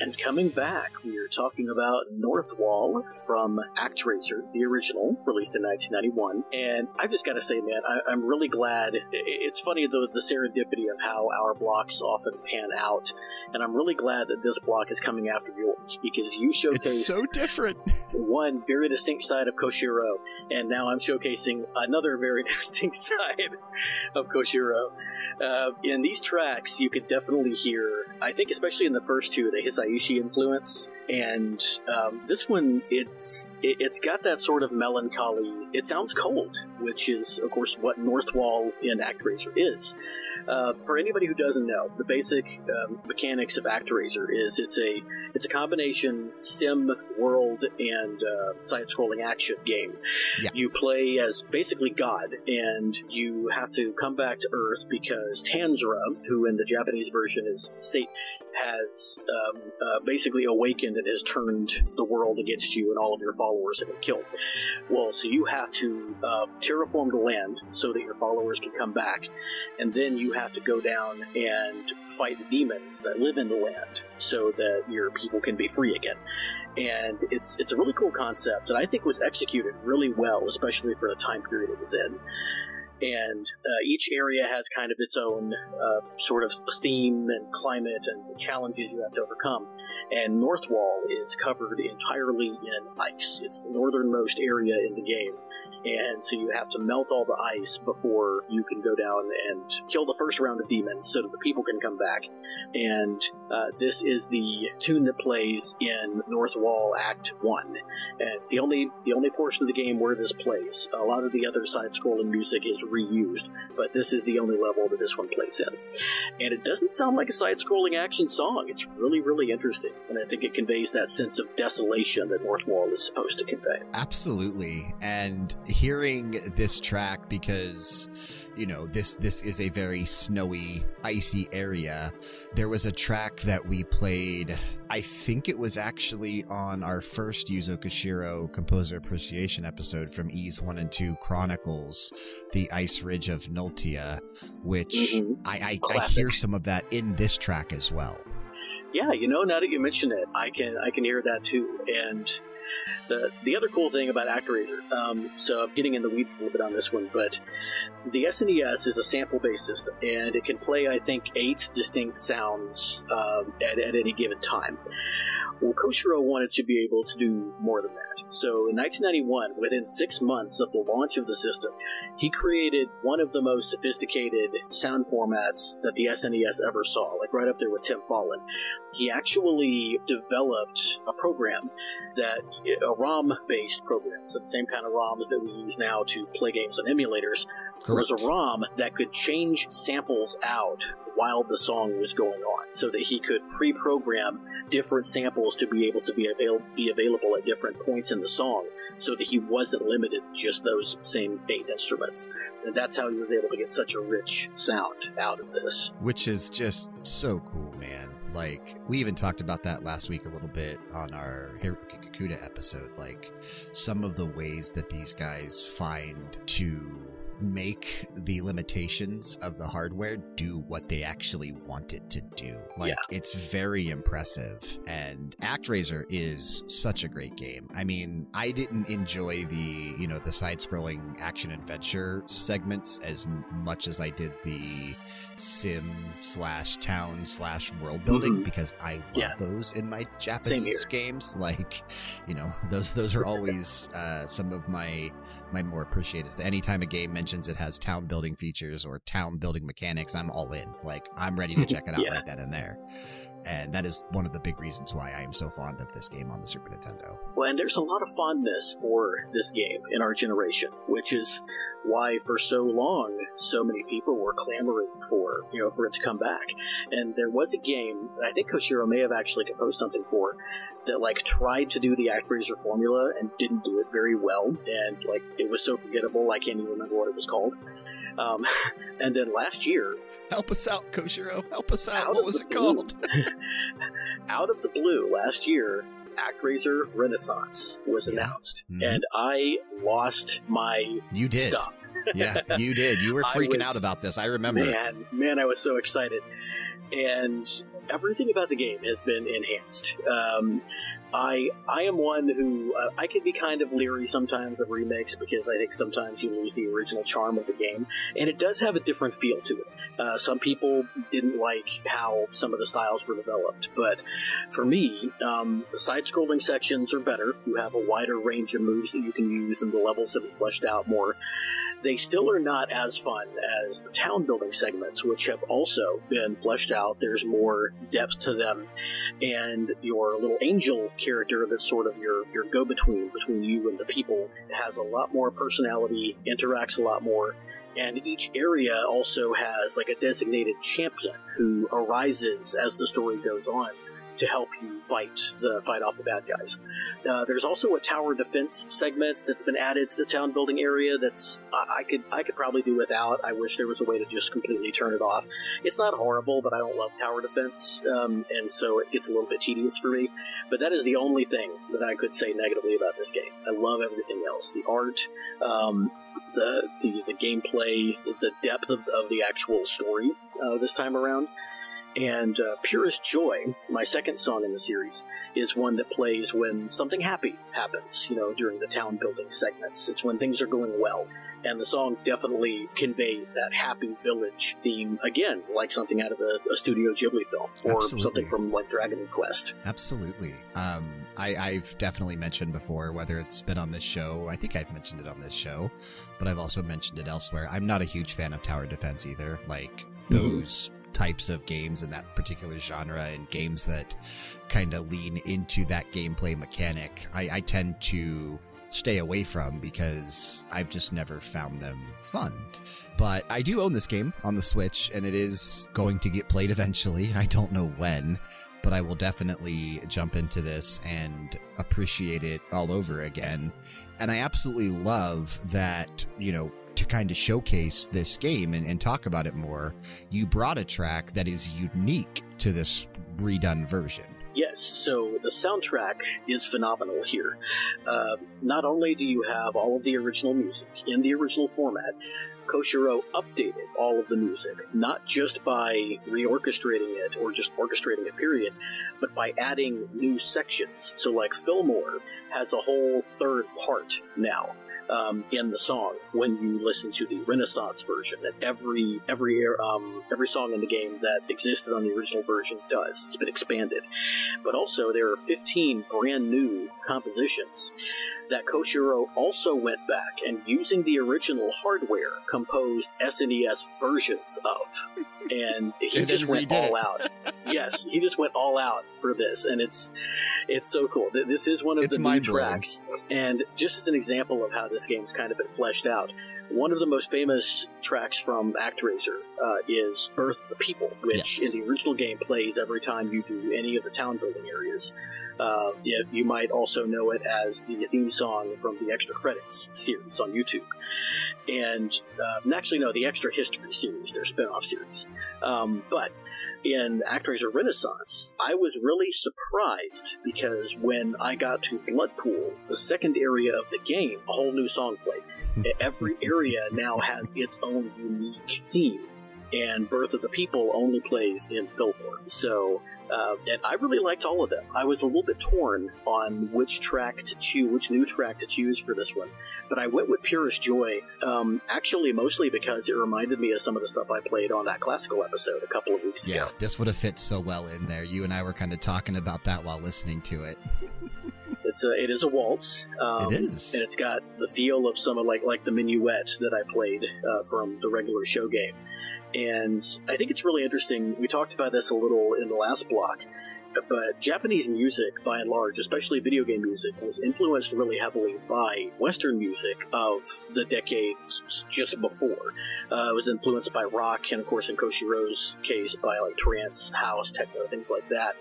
And coming back, we are talking about Northwall from ActRaiser, the original, released in 1991. And I've just got to say, man, I, I'm really glad. It's funny, the, the serendipity of how our blocks often pan out. And I'm really glad that this block is coming after yours because you showcase so different. one very distinct side of Koshiro, and now I'm showcasing another very distinct side of Koshiro. Uh, in these tracks, you could definitely hear, I think, especially in the first two, the Hisaishi influence, and um, this one, it's it, it's got that sort of melancholy. It sounds cold, which is, of course, what Northwall in ActRaiser is. Uh, for anybody who doesn't know, the basic um, mechanics of ActRaiser is it's a it's a combination sim world and uh, side-scrolling action game. Yeah. You play as basically God, and you have to come back to Earth because Tanzra, who in the Japanese version is Satan, has um, uh, basically awakened and has turned the world against you, and all of your followers have been killed. Well, so you have to uh, terraform the land so that your followers can come back, and then you have to go down and fight the demons that live in the land so that your people can be free again. And it's it's a really cool concept, and I think was executed really well, especially for the time period it was in and uh, each area has kind of its own uh, sort of theme and climate and challenges you have to overcome. And Northwall is covered entirely in ice. It's the northernmost area in the game. And so you have to melt all the ice before you can go down and kill the first round of demons so that the people can come back. And uh, this is the tune that plays in North Wall Act 1. And it's the only the only portion of the game where this plays. A lot of the other side-scrolling music is reused, but this is the only level that this one plays in. And it doesn't sound like a side-scrolling action song. It's really, really interesting, and I think it conveys that sense of desolation that North Wall is supposed to convey. Absolutely. And hearing this track because you know this this is a very snowy icy area there was a track that we played i think it was actually on our first yuzo koshiro composer appreciation episode from Ys 1 and 2 chronicles the ice ridge of Noltia which Mhm. I, I, I hear some of that in this track as well Yeah, you know, now that you mention it, I can I can hear that too. And the the other cool thing about ActRaiser, um, so I'm getting in the weeds a little bit on this one, but the SNES is a sample based system, and it can play I think eight distinct sounds um, at, at any given time. Well, Koshiro wanted to be able to do more than that. So in 1991, within six months of the launch of the system, he created one of the most sophisticated sound formats that the SNES ever saw, like right up there with Tim Follin. He actually developed a program that a ROM based program, so the same kind of ROMs that we use now to play games on emulators. There was a ROM that could change samples out while the song was going on, so that he could pre-program different samples to be able to be, avail- be available at different points in the song, so that he wasn't limited to just those same eight instruments. And that's how he was able to get such a rich sound out of this. which is just so cool, man. Like we even talked about that last week a little bit on our Hiroki Kikuta episode. Like some of the ways that these guys find to make the limitations of the hardware do what they actually want it to do. Like Yeah. it's very impressive. And ActRaiser is such a great game. I mean, I didn't enjoy the, you know, the side-scrolling action adventure segments as much as I did the sim slash town slash world building Mhm. because I love Yeah. those in my Japanese games. Like, you know, those those are always uh, some of my my more appreciated. Anytime a game mentions it has town building features or town building mechanics, I'm all in. Like, I'm ready to check it out Yeah. right then and there. And that is one of the big reasons why I am so fond of this game on the Super Nintendo. Well, and there's a lot of fondness for this game in our generation, which is why for so long so many people were clamoring for you know for it to come back. And there was a game I think Koshiro may have actually composed something for that like tried to do the ActRaiser formula and didn't do it very well, and like it was so forgettable I can't even remember what it was called. Um, and then last year, Help us out, Koshiro. Help us out. Out what was it blue. called? out of the blue last year, ActRaiser Renaissance was Yeah. announced, Mhm. and I lost my You did. stop. Yeah, you did. You were freaking was- out about this. I remember. Man, man, I was so excited, and everything about the game has been enhanced. Um, I I am one who uh, I can be kind of leery sometimes of remakes because I think sometimes you lose the original charm of the game, and it does have a different feel to it. Uh, some people didn't like how some of the styles were developed, but for me, um, the side-scrolling sections are better. You have a wider range of moves that you can use, and the levels have been fleshed out more. They still are not as fun as the town building segments, which have also been fleshed out. There's more depth to them, and your little angel character that's sort of your, your go between between you and the people has a lot more personality, interacts a lot more. And each area also has like a designated champion who arises as the story goes on to help you fight the fight off the bad guys. Uh, there's also a tower defense segment that's been added to the town building area. That's I I could I could probably do without. I wish there was a way to just completely turn it off. It's not horrible, but I don't love tower defense, um, and so it gets a little bit tedious for me. But that is the only thing that I could say negatively about this game. I love everything else: the art, um, the, the the gameplay, the depth of, of the actual story uh, this time around. And uh, Purest Joy, my second song in the series, is one that plays when something happy happens, you know, during the town building segments. It's when things are going well. And the song definitely conveys that happy village theme, again, like something out of a, a Studio Ghibli film, or Absolutely. something from like Dragon Quest. Absolutely. Um, I, I've definitely mentioned before, whether it's been on this show, I think I've mentioned it on this show, but I've also mentioned it elsewhere. I'm not a huge fan of tower defense either. Like those types of games in that particular genre and games that kind of lean into that gameplay mechanic, I, I tend to stay away from because I've just never found them fun. But I do own this game on the Switch, and it is going to get played eventually. I don't know when, but I will definitely jump into this and appreciate it all over again. And I absolutely love that, you know, to kind of showcase this game and, and talk about it more, you brought a track that is unique to this redone version. Yes, so the soundtrack is phenomenal here. Uh, not only do you have all of the original music in the original format, Koshiro updated all of the music, not just by reorchestrating it or just orchestrating it, period, but by adding new sections. So, like Fillmore has a whole third part now. Um, in the song, when you listen to the Renaissance version, that every every um, every song in the game that existed on the original version does. It's been expanded, but also there are 15 brand new compositions that Koshiro also went back and using the original hardware composed SNES versions of. And he And just went all it. out. yes, he just went all out for this and it's it's so cool. This is one of It's the new tracks and just as an example of how this game's kind of been fleshed out, one of the most famous tracks from ActRaiser uh, is Birth of the People, which Yes. in the original game plays every time you do any of the town building areas. Uh, you might also know it as the theme song from the Extra Credits series on YouTube. And uh, actually, no, the Extra History series, their spin off series. Um, but in ActRaiser Renaissance, I was really surprised because when I got to Bloodpool, the second area of the game, a whole new song played. Every area now has its own unique theme, and Birth of the People only plays in Fillmore. So, uh, and I really liked all of them. I was a little bit torn on which track to choose, which new track to choose for this one, but I went with Purest Joy. Um, actually, mostly because it reminded me of some of the stuff I played on that classical episode a couple of weeks Yeah, ago. Yeah, this would have fit so well in there. You and I were kind of talking about that while listening to it. It's a, it is a waltz. Um, It is. and it's got the feel of some of like like the minuet that I played uh, from the regular show game. And I think it's really interesting. We talked about this a little in the last block, but Japanese music, by and large, especially video game music, was influenced really heavily by Western music of the decades just before. Uh, it was influenced by rock, and of course, in Koshiro's case, by like trance, house, techno, things like that.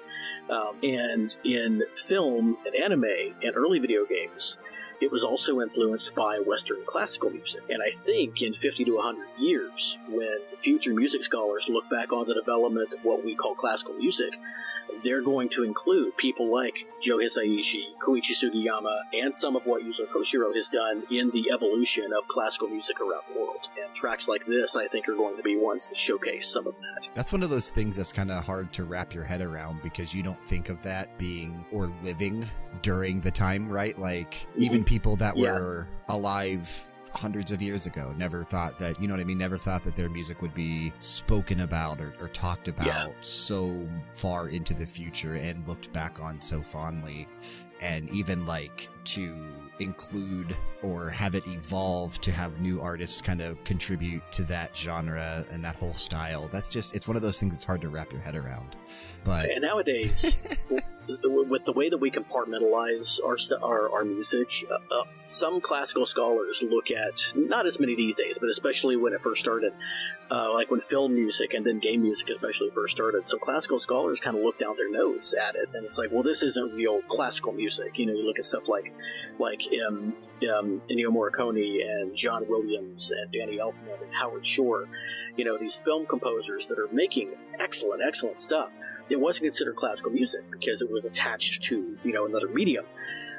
Um, and in film and anime and early video games, it was also influenced by Western classical music. And I think in 50 to 100 years, when future music scholars look back on the development of what we call classical music, they're going to include people like Joe Hisaishi, Koichi Sugiyama, and some of what Yuzo Koshiro has done in the evolution of classical music around the world. And tracks like this, I think, are going to be ones that showcase some of that. That's one of those things that's kind of hard to wrap your head around because you don't think of that being or living during the time, right? Like even mm-hmm. people that Yeah. were alive hundreds of years ago never thought that, you know what I mean? Never thought that their music would be spoken about or, or talked about Yeah. so far into the future and looked back on so fondly. And even like to include or have it evolve to have new artists kind of contribute to that genre and that whole style. That's just, it's one of those things that's hard to wrap your head around. But And nowadays, with the way that we compartmentalize our our, our music, uh, uh, some classical scholars look at not as many these days, but especially when it first started, uh, like when film music and then game music especially first started. So classical scholars kind of look down their nose at it, and it's like, well, this isn't real classical music. You know, you look at stuff like like um, um, Ennio Morricone and John Williams and Danny Elfman and Howard Shore. You know, these film composers that are making excellent, excellent stuff it wasn't considered classical music because it was attached to you know another medium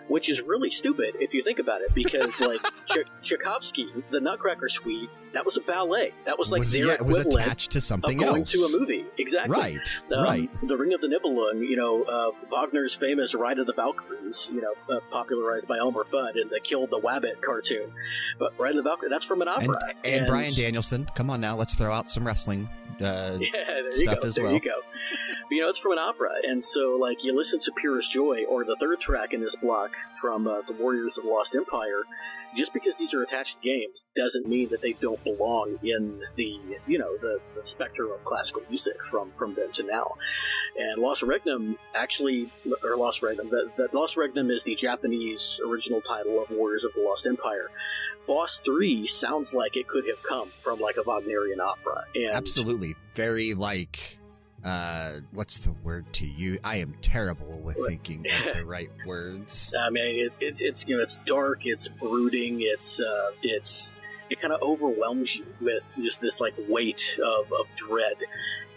which is really stupid if you think about it because like Ch- Tchaikovsky the Nutcracker Suite that was a ballet that was like was, their yeah, it was attached to something going else. to a movie exactly Right, um, right. The Ring of the Nibelung, you know, uh, Wagner's famous Ride of the Valkyries, you know, uh, popularized by Elmer Fudd in the Kill the Wabbit cartoon. But Ride of the Valkyries, that's from an And, opera. and Bryan Danielson, come on now, let's throw out some wrestling. Uh, Yeah, stuff as there well. you go. You know, it's from an opera, and so like you listen to Purest Joy or the third track in this block from uh, the Warriors of the Lost Empire. Just because these are attached games doesn't mean that they don't belong in the you know the, the spectrum of classical music from from then to now. And Lost Regnum actually, or Lost Regnum, that, that Lost Regnum is the Japanese original title of Warriors of the Lost Empire. Boss 3 sounds like it could have come from like a Wagnerian opera. And absolutely. Very like, uh, what's the word to you? I am terrible with thinking of the right words. I mean, it, it's it's you know it's dark, it's brooding, it's uh, it's it kind of overwhelms you with just this like weight of, of dread,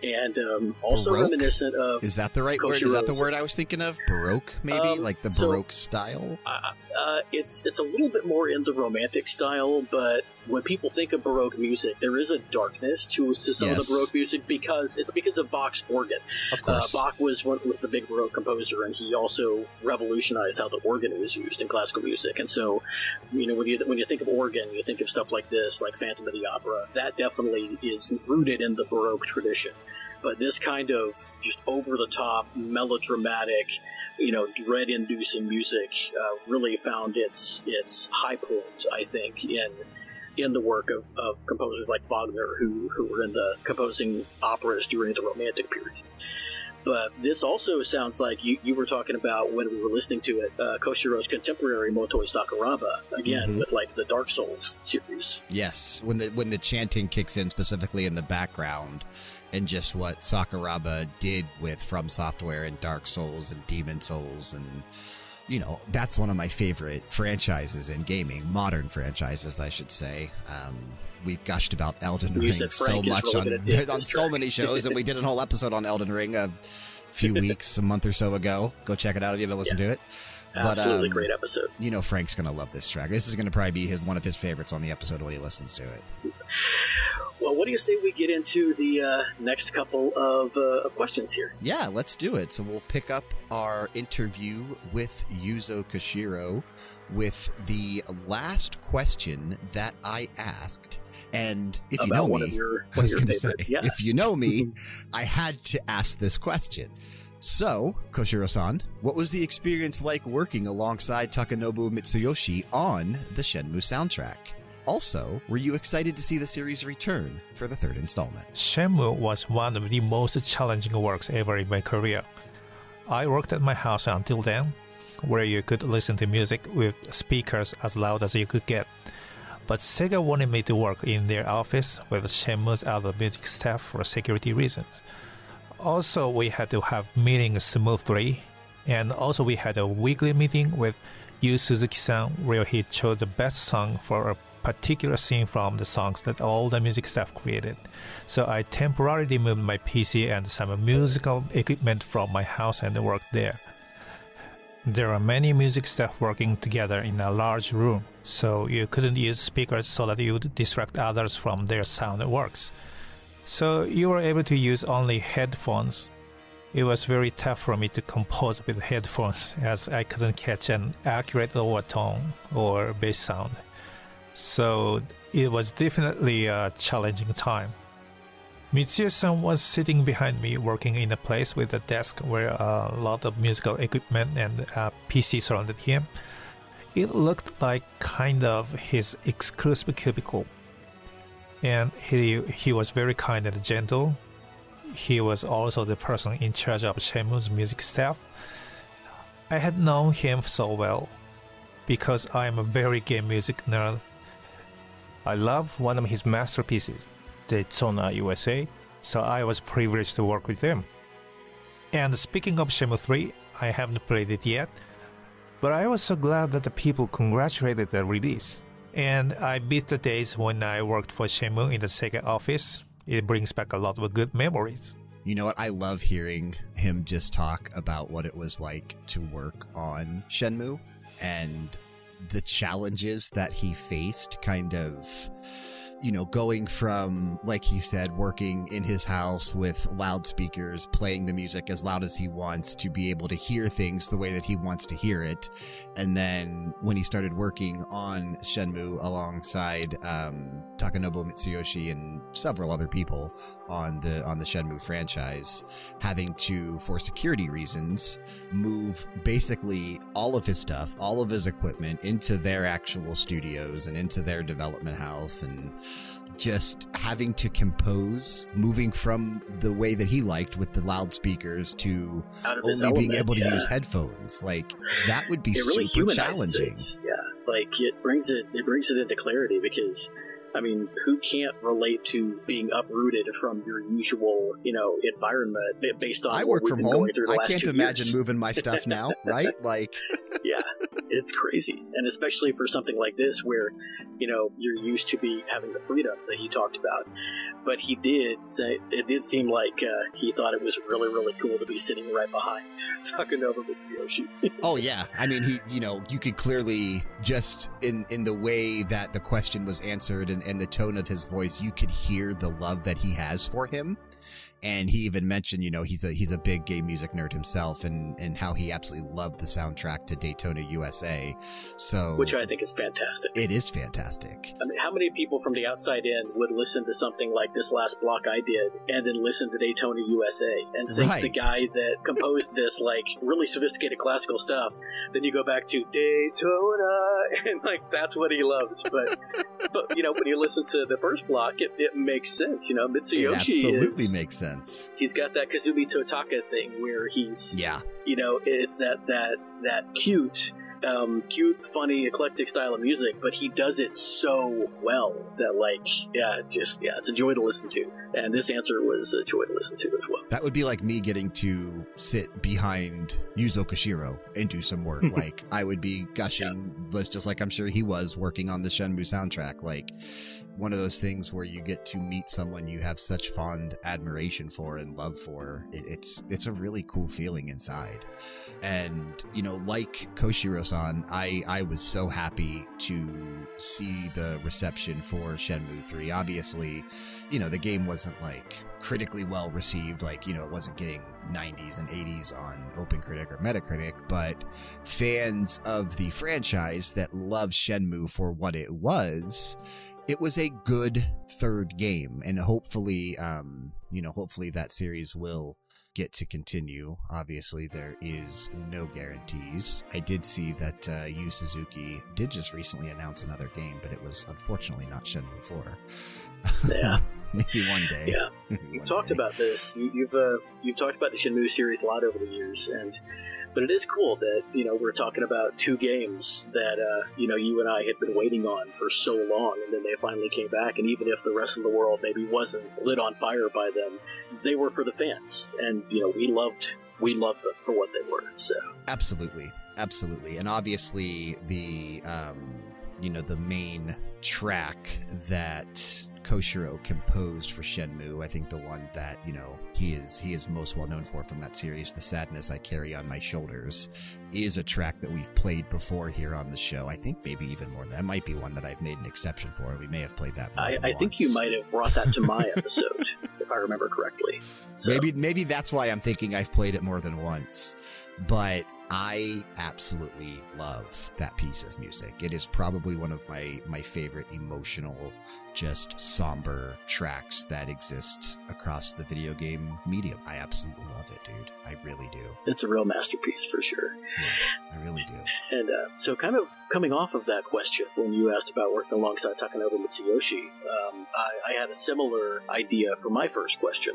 and um, also Baroque? reminiscent of Is that the right word? Is that the word I was thinking of? Baroque, maybe? Um, like the so- Baroque style? uh, uh, it's it's a little bit more in the romantic style, but when people think of Baroque music, there is a darkness to, to some of the Baroque music because it's because of Bach's organ. Of Uh, course. Bach was one was the big Baroque composer, and he also revolutionized how the organ was used in classical music. And so, you know, when you when you think of organ, you think of stuff like this, like Phantom of the Opera. That definitely is rooted in the Baroque tradition. But this kind of just over the top, melodramatic, you know, dread-inducing music uh, really found its its high point, I think, in in the work of, of composers like Wagner, who who were in the composing operas during the Romantic period. But this also sounds like you, you were talking about when we were listening to it, uh, Koshiro's contemporary Motoi Sakuraba, again Mhm. with like the Dark Souls series. Yes, when the when the chanting kicks in specifically in the background, and just what Sakuraba did with From Software and Dark Souls and Demon Souls and you know that's one of my favorite franchises in gaming, modern franchises, I should say. Um, we've gushed about Elden Ring so much on on so many shows, and we did a whole episode on Elden Ring a few weeks, a month or so ago. Go check it out if you haven't listened to it. But, Absolutely um, great episode. You know Frank's gonna love this track. This is gonna probably be his one of his favorites on the episode when he listens to it. Well, what do you say we get into the uh, next couple of, uh, of questions here? Yeah, let's do it. So we'll pick up our interview with Yuzo Koshiro with the last question that I asked. And if you know me, your, I was going to say. Yeah. if you know me, I had to ask this question. So, Koshiro-san, what was the experience like working alongside Takanobu Mitsuyoshi on the Shenmue soundtrack? Also, were you excited to see the series return for the third installment? Shenmue was one of the most challenging works ever in my career. I worked at my house until then, where you could listen to music with speakers as loud as you could get. But Sega wanted me to work in their office with Shenmue's other music staff for security reasons. Also, we had to have meetings smoothly, and also we had a weekly meeting with Yu Suzuki-san where he chose the best song for a particular scene from the songs that all the music staff created. So I temporarily moved my PC and some musical equipment from my house and worked there. There are many music staff working together in a large room, so you couldn't use speakers so that you would distract others from their sound works. So you were able to use only headphones. It was very tough for me to compose with headphones as I couldn't catch an accurate overtone or bass sound. So it was definitely a challenging time. Mitsuyo-san was sitting behind me working in a place with a desk where a lot of musical equipment and uh, a PC surrounded him. It looked like kind of his exclusive cubicle. And he he was very kind and gentle. He was also the person in charge of Shenmue's music staff. I had known him so well because I am a very game music nerd. I love one of his masterpieces, Daytona USA, so I was privileged to work with them. And speaking of Shenmue 3, I haven't played it yet, but I was so glad that the people congratulated the release. And I beat the days when I worked for Shenmue in the Sega office. It brings back a lot of good memories. You know what? I love hearing him just talk about what it was like to work on Shenmue and the challenges that he faced, kind of, you know, going from, like he said, working in his house with loudspeakers, playing the music as loud as he wants to be able to hear things the way that he wants to hear it. And then when he started working on Shenmue alongside um, Takanobu Mitsuyoshi and several other people on the on the Shenmue franchise, having to, for security reasons, move basically all of his stuff, all of his equipment into their actual studios and into their development house and just having to compose, moving from the way that he liked with the loudspeakers to Out of his only being able to yeah. use headphones. Like that would be really super challenging. it. Yeah, like it brings it it brings it into clarity because I mean, who can't relate to being uprooted from your usual, you know, environment based on I work from home. going through the I can't imagine years. moving my stuff now, right? Like, yeah, it's crazy, and especially for something like this where, you know, you're used to be having the freedom that he talked about. But he did say it did seem like uh, he thought it was really, really cool to be sitting right behind Takanobu Mitsuyoshi. oh yeah. I mean, he, you know, you could clearly just in in the way that the question was answered and, and the tone of his voice, you could hear the love that he has for him. And he even mentioned, you know, he's a he's a big gay music nerd himself, and and how he absolutely loved the soundtrack to Daytona USA. So, which I think is fantastic. it is fantastic. I mean, how many people from the outside in would listen to something like this last block I did, and then listen to Daytona USA and think Right. the guy that composed this like really sophisticated classical stuff? Then you go back to Daytona, and like that's what he loves. But but you know, when you listen to the first block, it, it makes sense. You know, Mitsuyoshi It absolutely is makes sense. He's got that Kazumi Totaka thing where he's Yeah. you know it's that that that cute um, cute funny eclectic style of music but he does it so well that like yeah just yeah it's a joy to listen to and this answer was a joy to listen to as well That would be like me getting to sit behind Yuzo Koshiro and do some work. like I would be gushing, just just like I'm sure he was working on the Shenmue soundtrack. Like one of those things where you get to meet someone you have such fond admiration for and love for. It, it's it's a really cool feeling inside. And you know, like Koshiro-san, I I was so happy to see the reception for Shenmue 3. Obviously, you know, the game wasn't like critically well received. Like, you know, it wasn't getting 90s and 80s on OpenCritic or Metacritic, but fans of the franchise that love Shenmue for what it was, it was a good third game. And hopefully, um, you know, hopefully that series will get to continue. Obviously, there is no guarantees. I did see that uh, Yu Suzuki did just recently announce another game, but it was unfortunately not Shenmue 4. Yeah. Maybe one day. Yeah. We've talked day. about this. You, you've uh, you've talked about the Shenmue series a lot over the years, and but it is cool that you know we're talking about two games that uh, you know you and I had been waiting on for so long, and then they finally came back. And even if the rest of the world maybe wasn't lit on fire by them, they were for the fans, and you know we loved we loved them for what they were. So Absolutely, absolutely, and obviously the um, you know the main track that Koshiro composed for Shenmue. I think the one that you know he is he is most well known for from that series, "The Sadness I Carry on My Shoulders," is a track that we've played before here on the show. I think maybe even more. Than that might be one that I've made an exception for. We may have played that. I, I think you might have brought that to my episode, if I remember correctly. So, Maybe maybe that's why I'm thinking I've played it more than once. But I absolutely love that piece of music. It is probably one of my my favorite emotional just somber tracks that exist across the video game medium. I absolutely love it, dude. I really do. It's a real masterpiece for sure. I really do. And uh, so, kind of coming off of that question, when you asked about working alongside Takanobu Mitsuyoshi, um, I, I had a similar idea for my first question,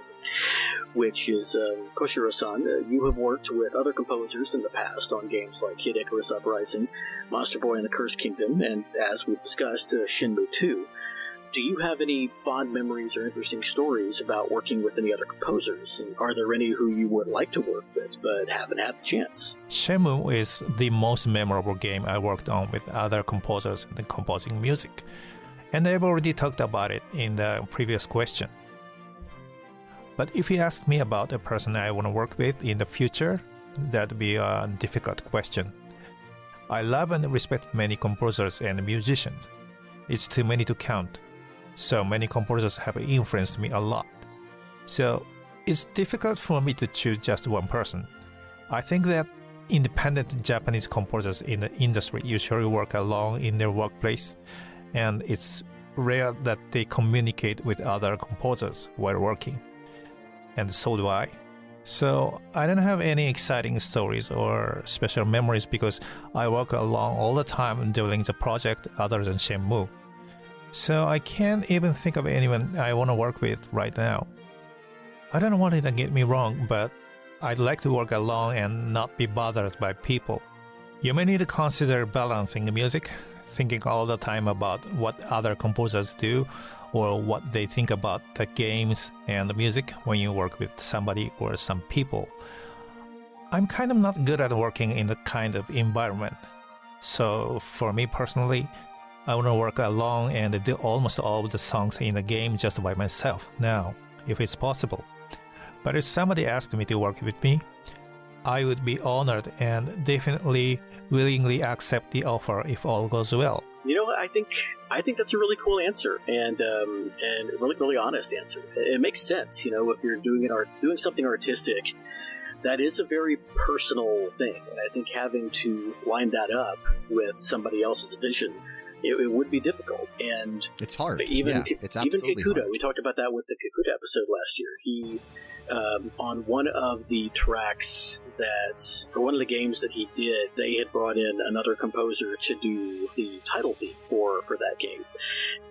which is um, Koshiro-san. Uh, you have worked with other composers in the past on games like Kid Icarus Uprising, Monster Boy and the Cursed Kingdom, and as we've discussed, uh, Shenmue 2. Do you have any fond memories or interesting stories about working with any other composers? And are there any who you would like to work with but haven't had the chance? Shenmue is the most memorable game I worked on with other composers and composing music. And I've already talked about it in the previous question. But if you ask me about a person I want to work with in the future, that'd be a difficult question. I love and respect many composers and musicians. It's too many to count. So many composers have influenced me a lot. So it's difficult for me to choose just one person. I think that independent Japanese composers in the industry usually work alone in their workplace, and it's rare that they communicate with other composers while working. And so do I. So I don't have any exciting stories or special memories because I work alone all the time during the project other than Shenmue. So I can't even think of anyone I want to work with right now. I don't want it to get me wrong, but I'd like to work alone and not be bothered by people. You may need to consider balancing the music, thinking all the time about what other composers do or what they think about the games and the music when you work with somebody or some people. I'm kind of not good at working in that kind of environment. So for me personally, I want to work alone and do almost all the songs in the game just by myself now, if it's possible. But if somebody asked me to work with me, I would be honored and definitely willingly accept the offer if all goes well. You know, I think I think that's a really cool answer, and um, and a really really honest answer. It, it makes sense. You know, if you're doing an art, doing something artistic, that is a very personal thing, and I think having to line that up with somebody else's vision, it, it would be difficult. And It's hard. even yeah, Ki- it's even absolutely hard. we talked about that with the Kikuta episode last year. He um, on one of the tracks that for one of the games that he did, they had brought in another composer to do the title theme for for that game,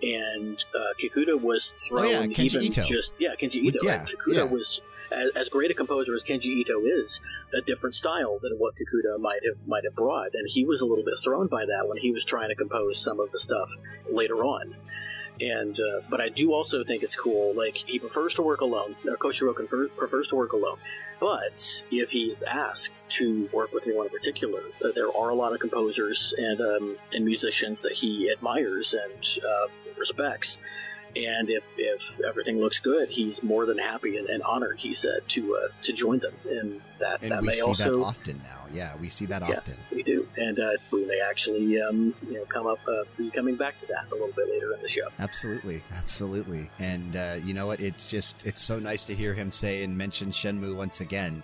and uh, Kikuta was thrown Oh, yeah, even Ito. just yeah Kenji Ito. Yeah, Kikuta yeah. was as, as great a composer as Kenji Ito is, a different style than what Kikuta might have might have brought, and he was a little bit thrown by that when he was trying to compose some of the stuff later on. And uh, but I do also think it's cool. Like he prefers to work alone. Uh, Koshiro confer- prefers to work alone. But if he's asked to work with anyone in particular, uh, there are a lot of composers and um, and musicians that he admires and uh, respects. And if, if everything looks good, he's more than happy and, and honored. He said to uh, to join them, and that and that we may see also that often now. Yeah, we see that Yeah. often. we do, and uh, we may actually um, you know come up uh, be coming back to that a little bit later in the show. Absolutely, absolutely. And uh, you know what? It's just it's so nice to hear him say and mention Shenmue once again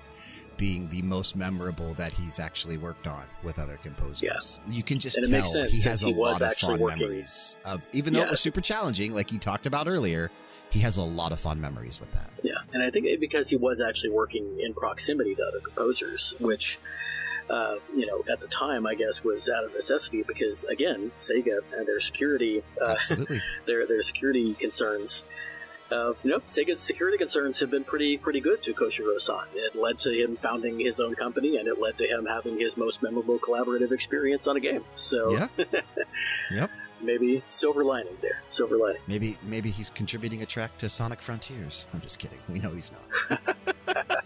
being the most memorable that he's actually worked on with other composers. Yes. You can just And tell sense he has a he lot of fond working- memories of even though it was super challenging, like you talked about earlier, he has a lot of fond memories with that. Yeah, and I think because he was actually working in proximity to other composers, which, uh, you know, at the time, I guess, was out of necessity because, again, Sega and their security, uh, their their security concerns. Uh, you know, Sega's security concerns have been pretty pretty good to Koshiro-san. It led to him founding his own company, and it led to him having his most memorable collaborative experience on a game. So, Yeah. Yep. maybe silver lining there, silver lining. Maybe maybe he's contributing a track to Sonic Frontiers. I'm just kidding. We know he's not.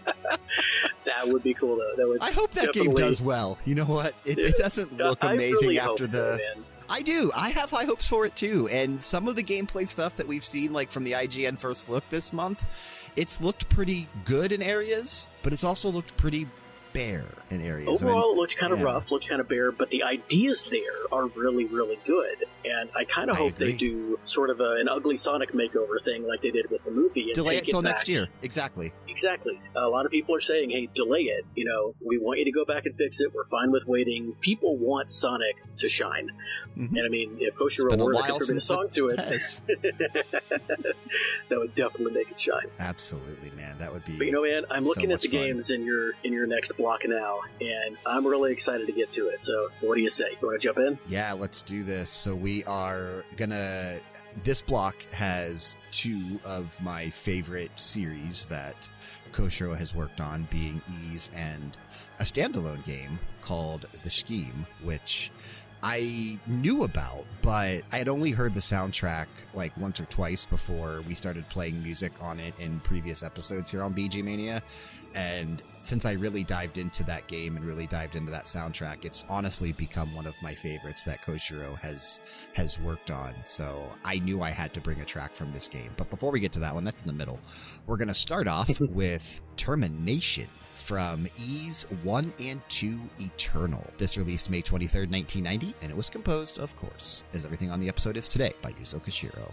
That would be cool, though. That would. I hope that game does well. You know what? It, it doesn't look amazing really after the man. I do. I have high hopes for it too. And some of the gameplay stuff that we've seen, like from the IGN first look this month, it's looked pretty good in areas, but it's also looked pretty bare in areas. Overall, it looked kind of yeah. rough, looked kind of bare, but the ideas there are really, really good. And I kind of I hope they do sort of a, an ugly Sonic makeover thing like they did with the movie. And delay take it till next year. Exactly. Exactly. A lot of people are saying, "Hey, delay it." You know, we want you to go back and fix it. We're fine with waiting. People want Sonic to shine, Mhm. and I mean, if Koshiro were to contribute a song to it, that would definitely make it shine. Absolutely, man. That would be. But you know, man, I'm So looking at the fun. games in your in your next block now, and I'm really excited to get to it. So, so what do you say? You want to jump in? Yeah, let's do this. So we are gonna. This block has two of my favorite series that Koshiro has worked on, being Ys and a standalone game called The Scheme, which I knew about, but I had only heard the soundtrack like once or twice before we started playing music on it in previous episodes here on BG Mania. And since I really dived into that game and really dived into that soundtrack, it's honestly become one of my favorites that Koshiro has has worked on. So I knew I had to bring a track from this game. But before we get to that one, that's in the middle. We're gonna start off with Termination from Ys 1 and 2 Eternal. This released May 23rd, 1990, and it was composed, of course, as everything on the episode is today, by Yuzo Koshiro.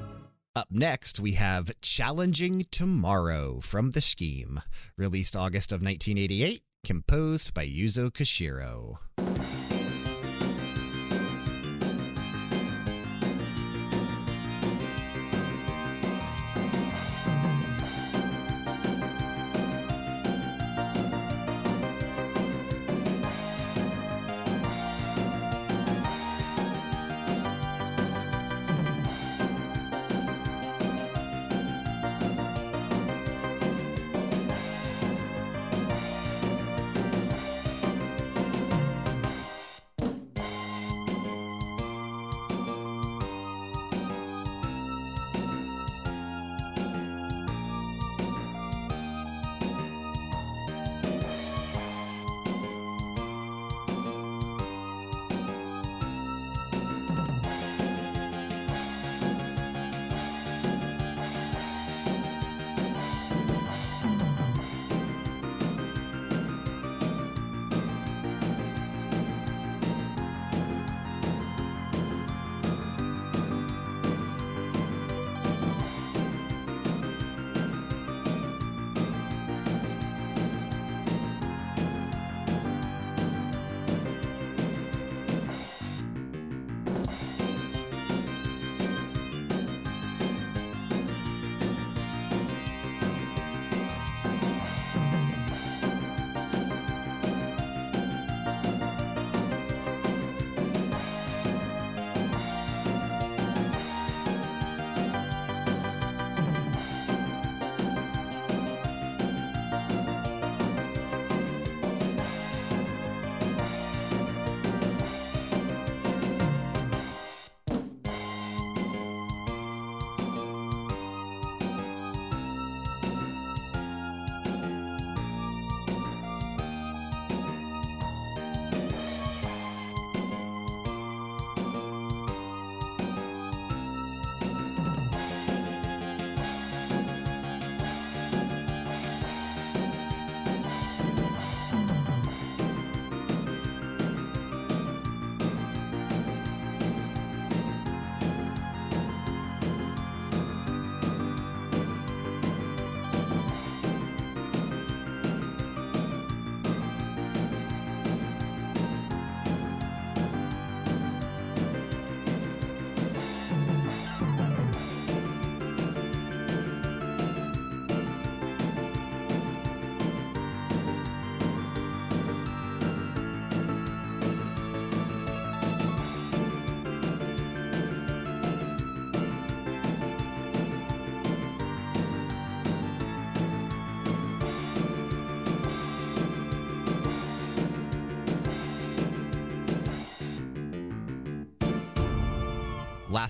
Next, we have Challenging Tomorrow from The Scheme, released August of 1988, composed by Yuzo Koshiro.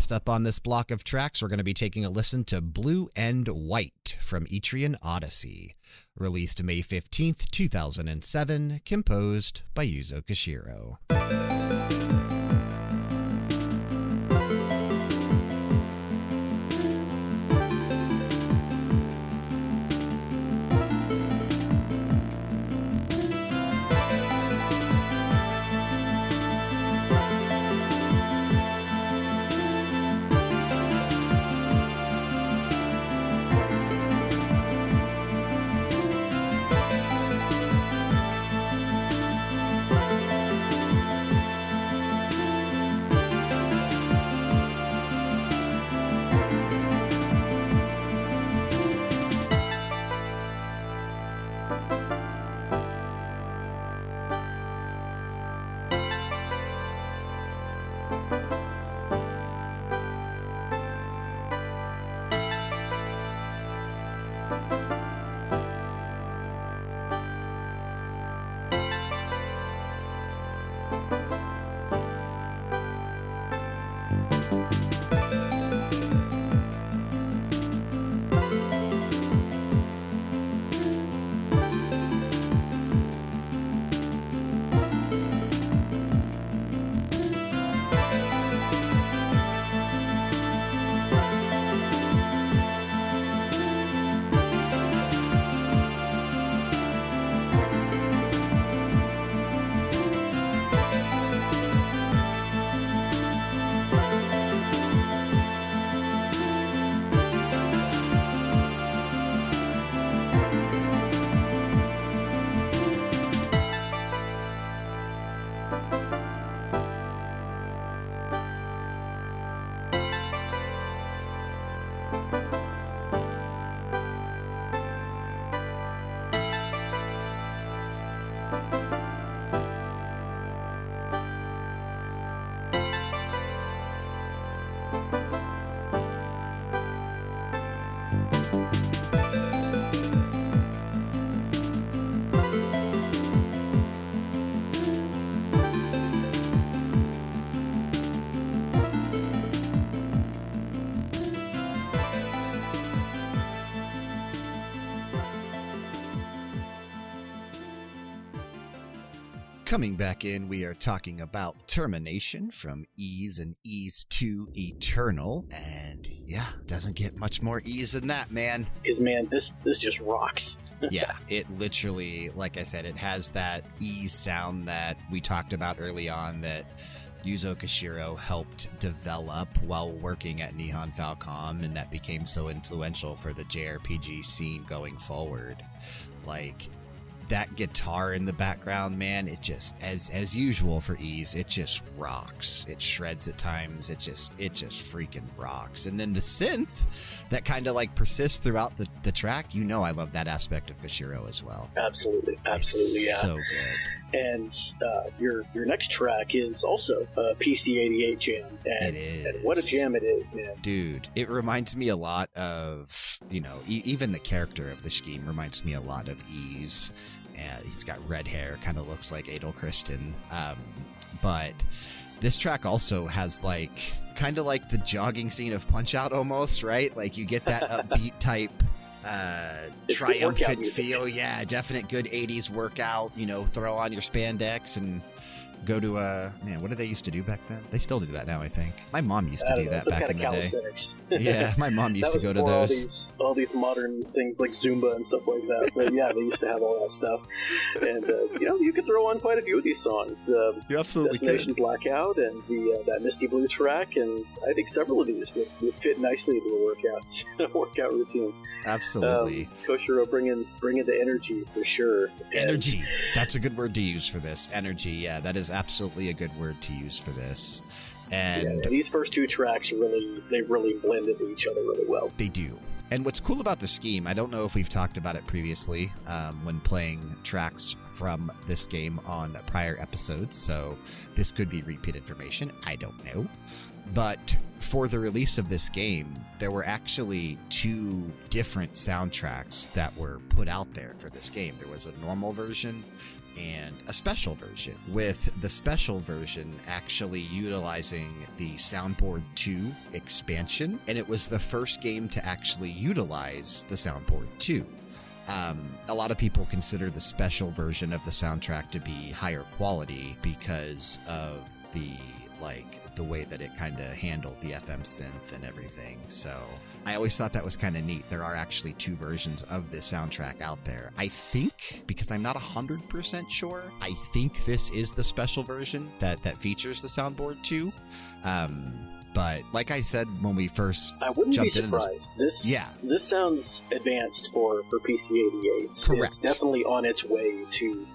Last up on this block of tracks, we're going to be taking a listen to Blue and White from Etrian Odyssey, released May 15th, 2007, composed by Yuzo Koshiro. Coming back in, we are talking about Termination from Ys and Ys 2 Eternal. And yeah, doesn't get much more Ys than that, man. Because man, this this just rocks. yeah, it literally, like I said, it has that Ys sound that we talked about early on that Yuzo Koshiro helped develop while working at Nihon Falcom, and that became so influential for the JRPG scene going forward. Like, that guitar in the background, man, it just as as usual for Ys, it just rocks. It shreds at times. It just it just freaking rocks. And then the synth that kind of like persists throughout the, the track, you know I love that aspect of Koshiro as well. Absolutely, absolutely, It's yeah. So good. and uh, your your next track is also a PC88 jam, and, It is. and what a jam it is, man. Dude, it reminds me a lot of, you know, e- even the character of the scheme reminds me a lot of Ys. And he's got red hair, kind of looks like Adol Christin. Um, but this track also has like, kind of like the jogging scene of Punch Out almost, right? Like you get that upbeat type. Uh, It's triumphant feel, yeah, definite good 80s workout. You know, throw on your spandex and go to a man. What did they used to do back then? They still do that now, I think. My mom used to do know, that back in the day. Yeah, my mom used to go to before All those. these, all these modern things like Zumba and stuff like that. But yeah, they used to have all that stuff. And, uh, you know, you could throw on quite a few of these songs. Uh, You absolutely Destination Blackout and the uh, that Misty Blue track, and I think several of these would, would fit nicely into a workout, workout routine. Absolutely. Um, Koshiro bringing, bringing the energy for sure. And- Energy. That's a good word to use for this. Energy. Yeah, that is absolutely a good word to use for this. And yeah, these first two tracks really, they really blend into each other really well. They do. And what's cool about the scheme, I don't know if we've talked about it previously um, when playing tracks from this game on prior episodes, so this could be repeat information. I don't know. But for the release of this game, there were actually two different soundtracks that were put out there for this game. There was a normal version and a special version, with the special version actually utilizing the Soundboard 2 expansion, and it was the first game to actually utilize the Soundboard 2. Um, a lot of people consider the special version of the soundtrack to be higher quality because of the like the way that it kind of handled the FM synth and everything. So I always thought that was kind of neat. There are actually two versions of this soundtrack out there. I think, because I'm not 100% sure, I think this is the special version that, that features the soundboard too. Um, but like I said when we first I wouldn't be jumped into this- surprised. This, Yeah. this sounds advanced for for PC eighty eight. Correct. It's definitely on its way to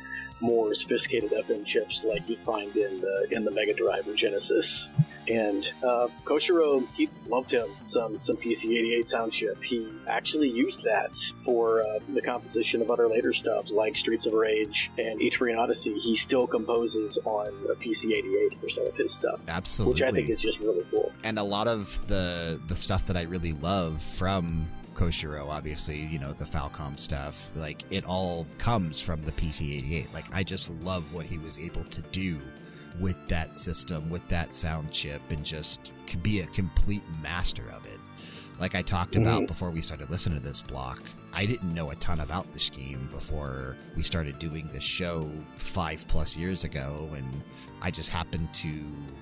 more sophisticated FM chips like you find in the in the Mega Drive or Genesis. And uh, Koshiro, he loved him some some PC-88 sound chip. He actually used that for uh, the composition of other later stuff like Streets of Rage and Etrian Odyssey. He still composes on a PC-88 for some of his stuff, absolutely which I think is just really cool. and a lot of the the stuff that I really love from Koshiro, obviously, you know, the Falcom stuff, like it all comes from the PC88. Like I just love what he was able to do with that system, with that sound chip, and just be a complete master of it. Like I talked about Mhm. before we started listening to this block, I didn't know a ton about the scheme before we started doing this show five plus years ago, and I just happened to,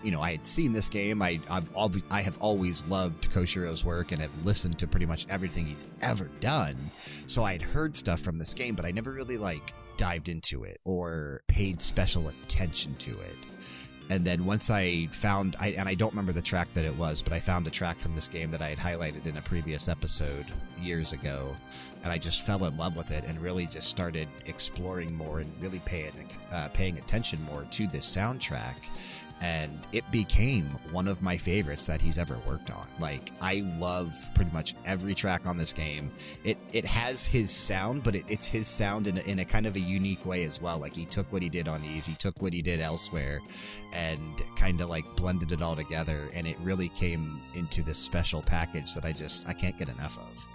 you know, I had seen this game. I I've, al- I have always loved Koshiro's work and have listened to pretty much everything he's ever done. So I had heard stuff from this game, but I never really like dived into it or paid special attention to it. And then once I found, I, and I don't remember the track that it was, but I found a track from this game that I had highlighted in a previous episode years ago, and I just fell in love with it and really just started exploring more and really paying uh, paying attention more to this soundtrack. And it became one of my favorites that he's ever worked on. Like I love pretty much every track on this game. It it has his sound, but it, it's his sound in a, in a kind of a unique way as well. Like he took what he did on Ys, he took what he did elsewhere, and kind of like blended it all together and it really came into this special package that I just I can't get enough of.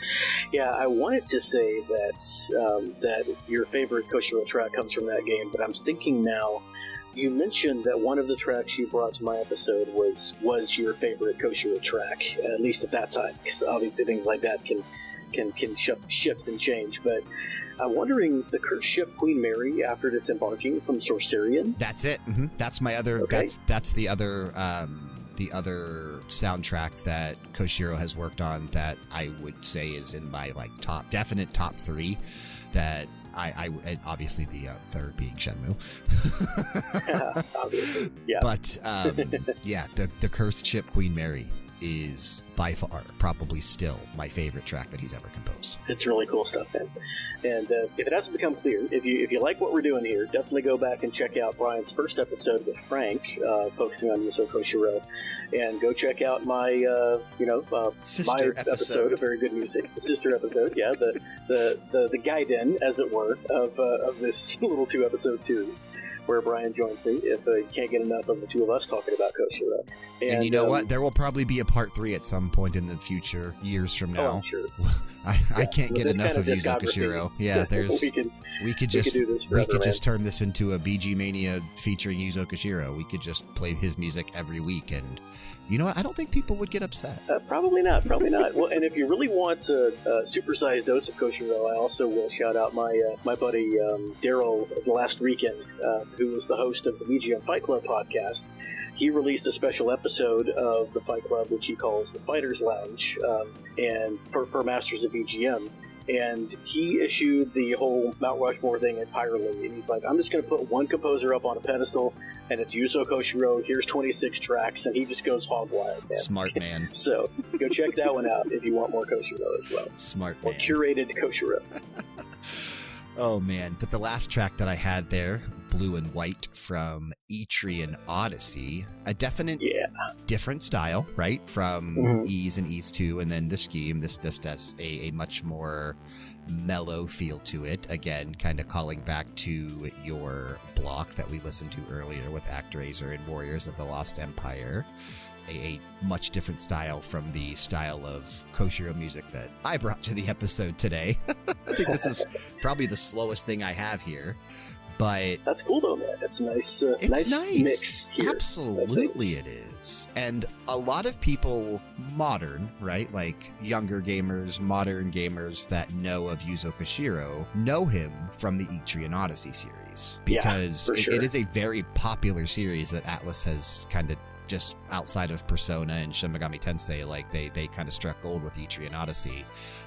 Yeah, I wanted to say that um, that your favorite Koshiro track comes from that game, but I'm thinking now. You mentioned that one of the tracks you brought to my episode was was your favorite Koshiro track, at least at that time, because obviously things like that can can can shift, shift and change. But I'm wondering the cursed ship Queen Mary after disembarking from Sorcerian. That's it. hmm That's my other Okay. that's that's the other um the other soundtrack that Koshiro has worked on that I would say is in my like top definite top 3 that I, I obviously the uh, third being Shenmue. obviously, yeah. But um, yeah, the the cursed ship Queen Mary is by far probably still my favorite track that he's ever composed. It's really cool stuff, man. And uh, if it hasn't become clear, if you if you like what we're doing here, definitely go back and check out Brian's first episode with Frank, uh, focusing on Yuzo Koshiro, and go check out my uh, you know uh, my episode. of very good music, sister episode, yeah, the the the, the guidin, as it were, of uh, of this little two episode series. Where Brian joins me if uh, you can't get enough of the two of us talking about Koshiro. And, you know um, what? There will probably be a part three at some point in the future, years from Oh, now. I'm sure. I, I can't with get enough kind of of Yuzo Koshiro. Yeah, there's we can we could we just could do this we could just turn this into a BG Mania featuring Yuzo Koshiro. We could just play his music every week, and you know what? I don't think people would get upset. Uh, probably not. Probably not. Well, and if you really want a, a supersized dose of Koshiro, I also will shout out my uh, my buddy um, Daryl last weekend, uh, who was the host of the VGM Fight Club podcast. He released a special episode of the Fight Club, which he calls the Fighters Lounge, um, and for, for Masters of VGM. And he issued the whole Mount Rushmore thing entirely. And he's like, I'm just going to put one composer up on a pedestal, and it's Yuzo Koshiro. Here's 26 tracks, and he just goes hog wild. Man. Smart man, So go check that one out if you want more Koshiro as well. smart Or man. curated Koshiro. Oh man! But the last track that I had there, "Blue and White" from Etrian Odyssey, a definite Yeah. different style, right? From Mhm. Ys and Ys 2, and then the scheme. This just has a, a much more mellow feel to it. Again, kind of calling back to your block that we listened to earlier with ActRaiser and Warriors of the Lost Empire. A, a much different style from the style of Koshiro music that I brought to the episode today. I think this is probably the slowest thing I have here. But That's cool though, man. It's a nice, uh, it's nice, nice. mix here. Absolutely, it is. And a lot of people, modern, right? Like younger gamers, modern gamers that know of Yuzo Koshiro, know him from the Etrian Odyssey series Yeah, because it- it is a very popular series that Atlus has kind of just outside of Persona and Shin Megami Tensei, like they they kind of struck gold with Etrian Odyssey.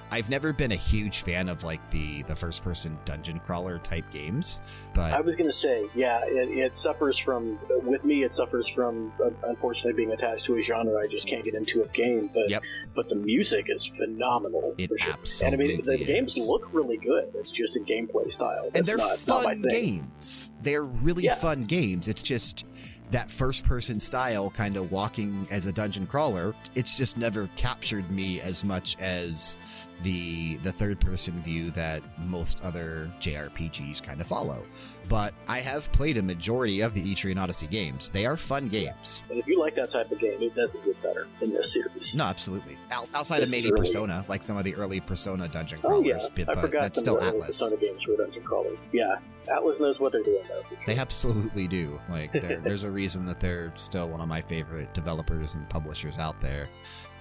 I've never been a huge fan of like the the first person dungeon crawler type games, but I was gonna say, yeah, it, it suffers from with me. It suffers from uh, unfortunately being attached to a genre I just can't get into a game. But Yep. but the music is phenomenal. It for sure. absolutely And I mean, the, the games look really good. It's just a gameplay style. and they're not, not fun thing. games. They're really Yeah. fun games. It's just that first person style kind of walking as a dungeon crawler. It's just never captured me as much as the the third person view that most other JRPGs kind of follow. But I have played a majority of the Etrian Odyssey games. They are fun games. And if you like that type of game, it doesn't get better in this series. No, absolutely. Out, outside This of maybe really- Persona, like some of the early Persona dungeon Oh crawlers, yeah, but, I forgot that's still of the Atlus. Persona games were dungeon crawlers. Yeah, Atlus knows what they're doing though. They absolutely do. Like, there's a reason that they're still one of my favorite developers and publishers out there.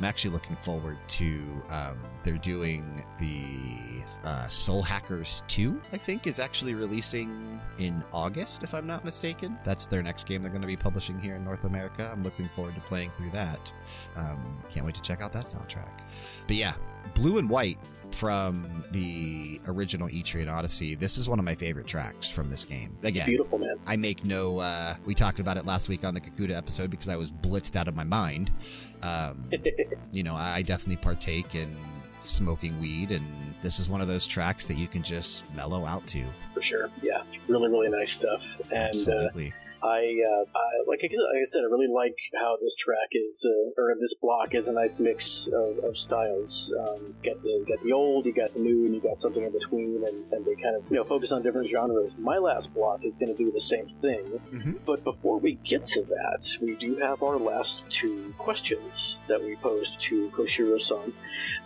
I'm actually looking forward to. Um, they're doing the uh, Soul Hackers 2, I think, is actually releasing in August, if I'm not mistaken. That's their next game they're going to be publishing here in North America. I'm looking forward to playing through that. Um, can't wait to check out that soundtrack. But yeah, Blue and White from the original Etrian Odyssey. This is one of my favorite tracks from this game. It's Again, beautiful, man. I make no. Uh, we talked about it last week on the Kikuta episode because I was blitzed out of my mind. Um, you know, I definitely partake in smoking weed, and this is one of those tracks that you can just mellow out to. for sure. Yeah, really, really nice stuff. And uh, Absolutely. I, uh, I like, I, like I said, I really like how this track is, uh, or this block is a nice mix of, of styles. Um, you got the you got the old, you got the new, and you got something in between, and, and they kind of you know focus on different genres. My last block is going to do the same thing. Mhm. But before we get to that, we do have our last two questions that we posed to Koshiro-san.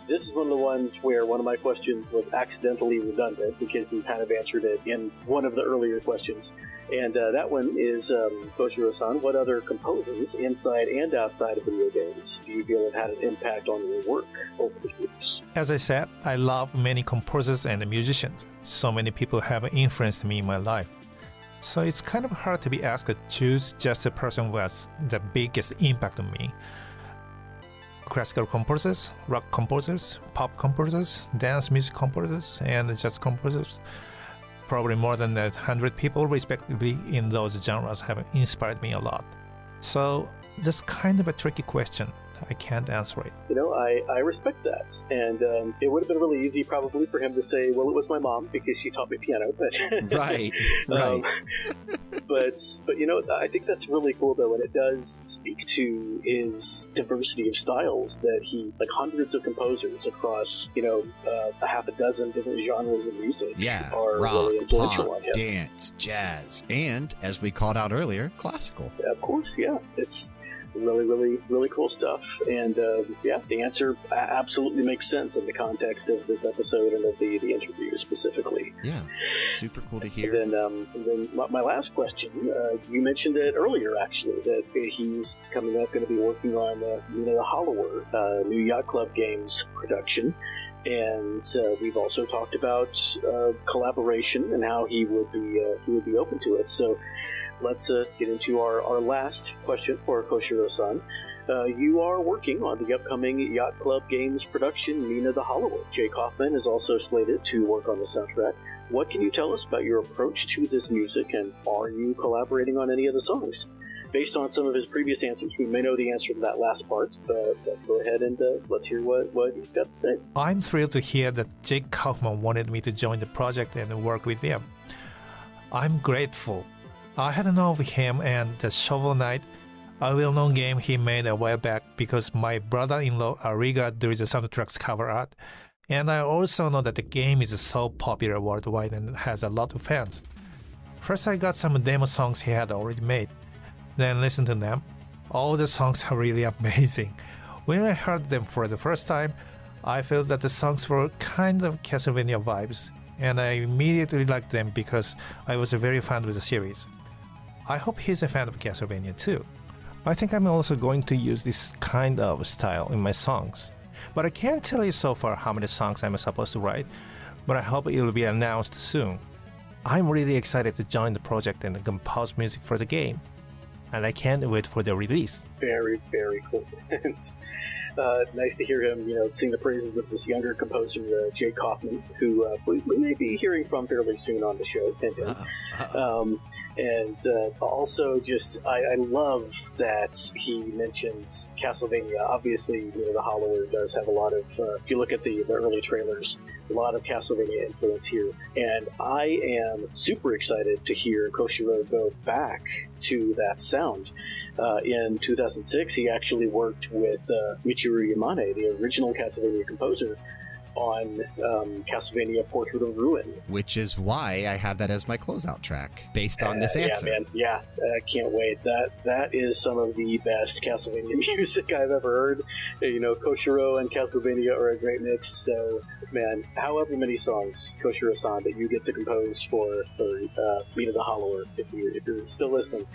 This is one of the ones where one of my questions was accidentally redundant because he kind of answered it in one of the earlier questions. And uh, that one is um, Koshiro-san. What other composers, inside and outside of video games, do you feel have had an impact on your work over the years? As I said, I love many composers and musicians. So many people have influenced me in my life. So it's kind of hard to be asked to choose just a person who has the biggest impact on me. Classical composers, rock composers, pop composers, dance music composers, and jazz composers. Probably more than a hundred people, respectively, in those genres have inspired me a lot. So that's kind of a tricky question. I can't answer it. You know, I, I respect that. And um, it would have been really easy probably for him to say, well, it was my mom because she taught me piano. But Right, right. Um, but but you know, I think that's really cool though, and it does speak to his diversity of styles. That he like hundreds of composers across you know uh, a half a dozen different genres of music yeah, are rock, really influential pop, on him. dance, jazz, and as we called out earlier, classical. Yeah, Of course, yeah, it's really really really cool stuff. And uh, yeah, the answer absolutely makes sense in the context of this episode and of the the interview specifically. Yeah, super cool to hear. And then, um, and then my, my last question, uh, you mentioned it earlier, actually, that he's coming up going to be working on uh, you know, the Hollower, uh, new Yacht Club Games production. And uh, we've also talked about uh, collaboration and how he would be uh, he would be open to it. So let's uh, get into our, our last question for Koshiro-san. Uh, you are working on the upcoming Yacht Club Games production, Mina the Hollower. Jake Kaufman is also slated to work on the soundtrack. What can you tell us about your approach to this music, and are you collaborating on any of the songs? Based on some of his previous answers, we may know the answer to that last part, but let's go ahead and uh, let's hear what, what he's got to say. I'm thrilled to hear that Jake Kaufman wanted me to join the project and work with him. I'm grateful. I had known of him and the Shovel Knight, a well-known game he made a while back because my brother-in-law Ariga did the soundtrack's cover art, and I also know that the game is so popular worldwide and has a lot of fans. First, I got some demo songs he had already made, then listened to them. All the songs are really amazing. When I heard them for the first time, I felt that the songs were kind of Castlevania vibes, and I immediately liked them because I was a very fan of the series. I hope he's a fan of Castlevania too. I think I'm also going to use this kind of style in my songs. But I can't tell you so far how many songs I'm supposed to write, but I hope it will be announced soon. I'm really excited to join the project and compose music for the game, and I can't wait for the release. Very, very cool. and, uh, nice to hear him, you know, sing the praises of this younger composer, uh, Jake Kaufman, who uh, we, we may be hearing from fairly soon on the show. And, uh, Uh-oh, uh-oh. Um, and uh, also, just I, I love that he mentions Castlevania. Obviously, you know, the Hollower does have a lot of. Uh, if you look at the, the early trailers, a lot of Castlevania influence here. And I am super excited to hear Koshiro go back to that sound. Uh, in 2006, he actually worked with uh, Michiru Yamane, the original Castlevania composer, on um, Castlevania Portrait of Ruin. Which is why I have that as my closeout track, based on this Uh, answer. Yeah, man. Yeah, I can't wait. That that is some of the best Castlevania music I've ever heard. You know, Koshiro and Castlevania are a great mix. So, man, however many songs Koshiro-san that you get to compose for for uh, Mina the Hollower, if you if you're still listening.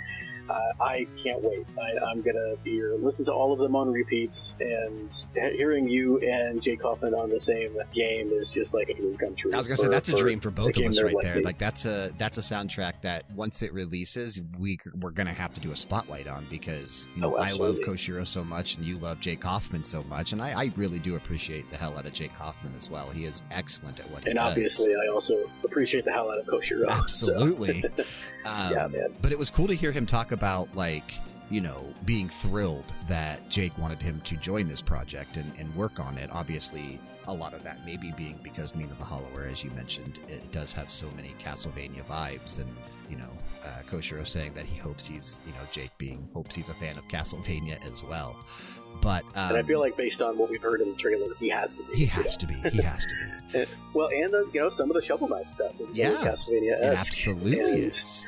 Uh, I can't wait. I, I'm gonna be here, listen to all of them on repeats, and hearing you and Jay Kaufman on the same game is just like a dream come true. I was gonna say that's a dream for both of us right there. Like that's a that's a soundtrack that once it releases, we we're gonna have to do a spotlight on because you know Oh, I love. Koshiro so much and you love Jake Kaufman so much, and I, I really do appreciate the hell out of Jake Kaufman as well. He is excellent at what he does. and obviously, I also appreciate the hell out of Koshiro. so- Absolutely. um, Yeah, man. But it was cool to hear him talk about like you know being thrilled that Jake wanted him to join this project and, and work on it. Obviously, a lot of that maybe being because Mina the Hollower, as you mentioned, it does have so many Castlevania vibes, and you know, uh, Koshiro saying that he hopes he's you know Jake being hopes he's a fan of Castlevania as well. But um, and I feel like based on what we've heard in the trailer, he has to be. he has to be. He has to be. And- well, and the, you know some of the Shovel Knight stuff. Yeah, Castlevania. It absolutely and, is.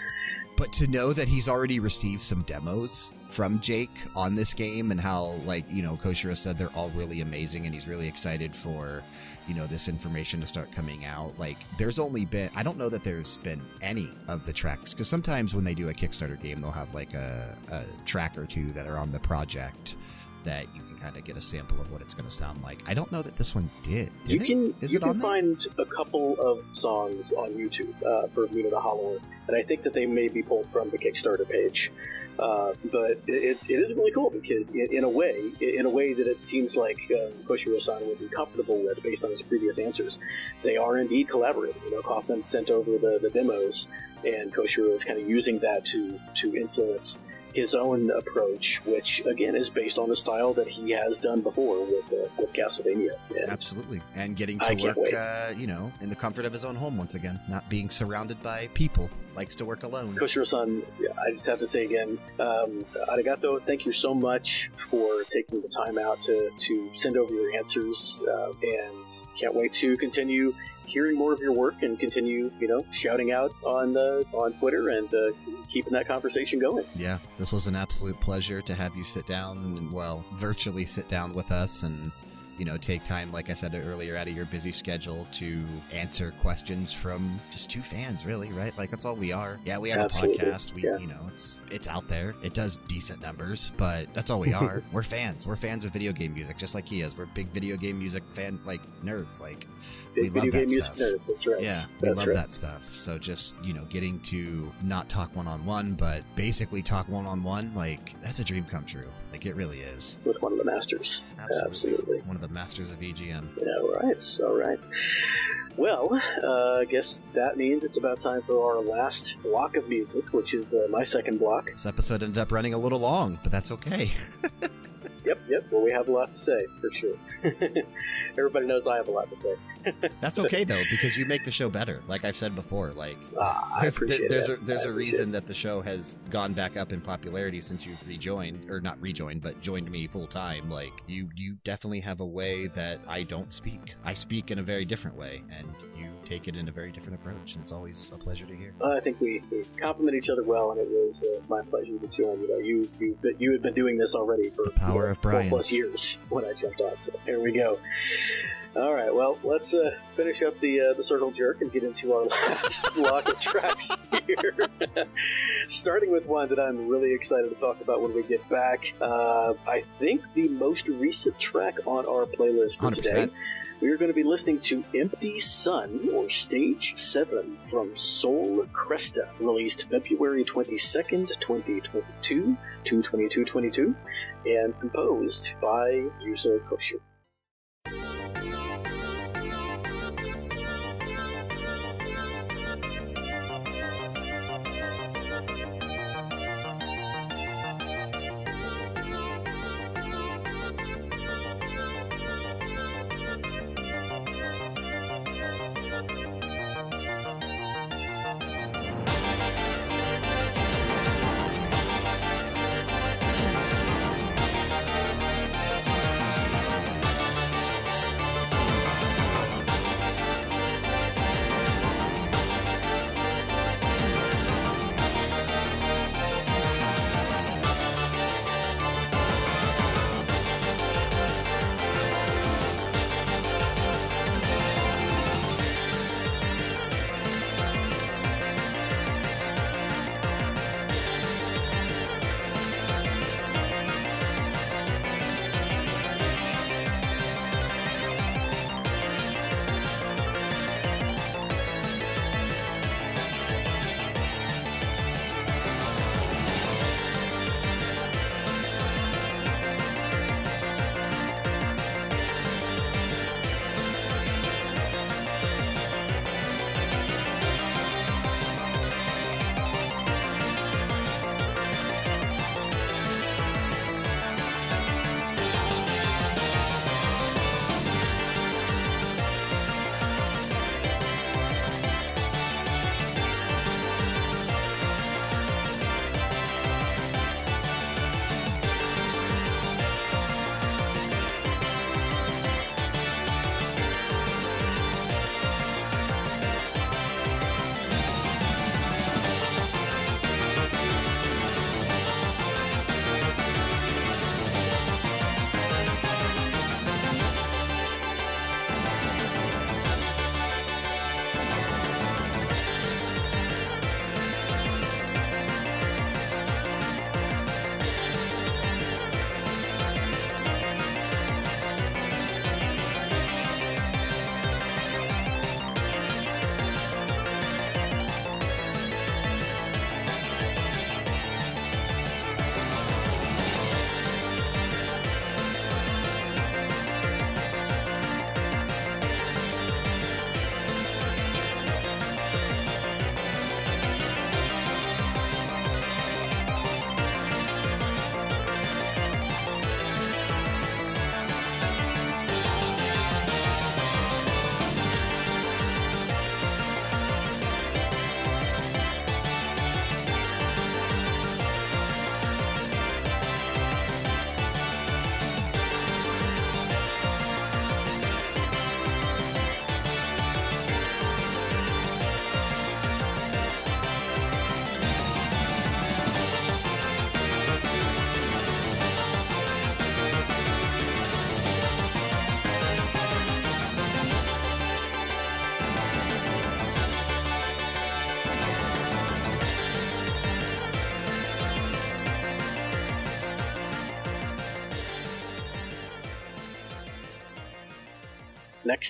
But to know that he's already received some demos from Jake on this game and how, like, you know, Koshiro said they're all really amazing and he's really excited for, you know, this information to start coming out. Like, there's only been, I don't know that there's been any of the tracks because sometimes when they do a Kickstarter game, they'll have like a, a track or two that are on the project that you kind of get a sample of what it's going to sound like. I don't know that this one did. Did You can Is you it can on there? find a couple of songs on YouTube uh, for Mina the Hollower, and I think that they may be pulled from the Kickstarter page. Uh, but it, it, it is really cool because, in, in a way, in a way that it seems like um, Koshiro-san would be comfortable with based on his previous answers, they are indeed collaborating. You know, Kaufman sent over the, the demos, and Koshiro is kind of using that to to influence his own approach, which again is based on the style that he has done before with uh, with Castlevania. And Absolutely. And getting to can't work, uh, you know, in the comfort of his own home once again, not being surrounded by people. Likes to work alone. Koshiro-san, I just have to say again, um, arigato. Thank you so much for taking the time out to, to send over your answers, uh, and can't wait to continue hearing more of your work and continue, you know, shouting out on the on Twitter and uh, keeping that conversation going. Yeah, this was an absolute pleasure to have you sit down and, well, virtually sit down with us and, you know, take time, like I said earlier, out of your busy schedule to answer questions from just two fans, really, right? Like, that's all we are. Yeah, we have Absolutely, a podcast. We, yeah. you know, it's it's out there. It does decent numbers, but that's all we are. We're fans. We're fans of video game music, just like he is. We're big video game music fan, like nerds. Like, We love that stuff. nerds, right. yeah, we That's love right. that stuff. So just, you know, getting to not talk one on one, but basically talk one on one, like that's a dream come true. Like it really is. with one of the masters. Absolutely. Absolutely. One of the masters of VGM. Yeah, all right, all right. Well, uh, I guess that means it's about time for our last block of music, which is uh, my second block. This episode ended up running a little long, but that's okay. Yep, yep. Well, we have a lot to say for sure. Everybody knows I have a lot to say. That's okay though, because you make the show better. Like I've said before, like Ah, there's, there's a there's I a reason that the show has gone back up in popularity since you've rejoined or not rejoined but joined me full time like you you definitely have a way that I don't speak I speak in a very different way and take it in a very different approach and it's always a pleasure to hear Uh, I think we, we complement each other well, and it was uh, my pleasure to join. You know, you you you had been doing this already for The power of four Brian's. plus years when I jumped on. So here we go. All right, well, let's uh, finish up the uh, the circle jerk and get into our last block of tracks here. Starting with one that I'm really excited to talk about when we get back. Uh, I think the most recent track on our playlist for 100%. today. We are going to be listening to Empty Sun, or Stage 7, from Soul Cresta, released February 22nd, 2022, 22222, and composed by Yuzo Koshiro.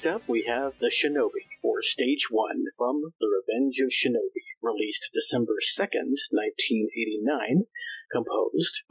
Next up, we have The Shinobi, or Stage 1, from The Revenge of Shinobi, released December 2nd, 1989, composed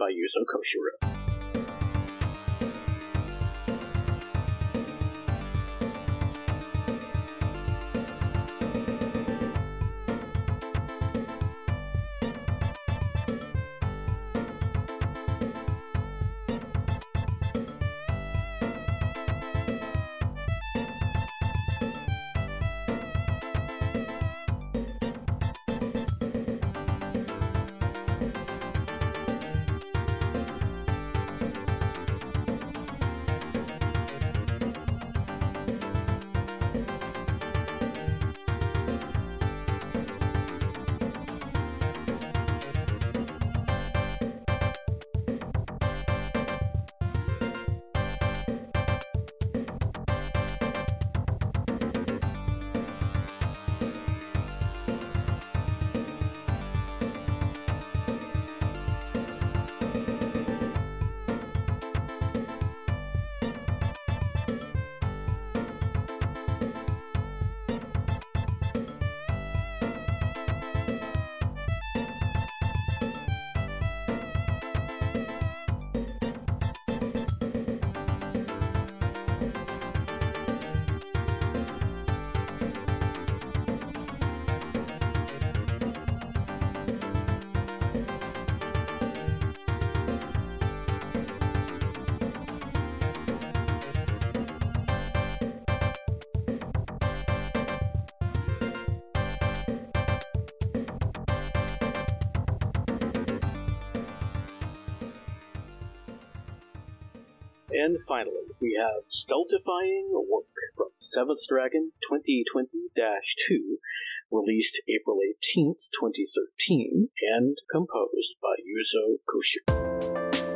And finally, we have Stultifying Work from Seventh Dragon 2020 2, released April 18th, 2013, and composed by Yuzo Koshiro.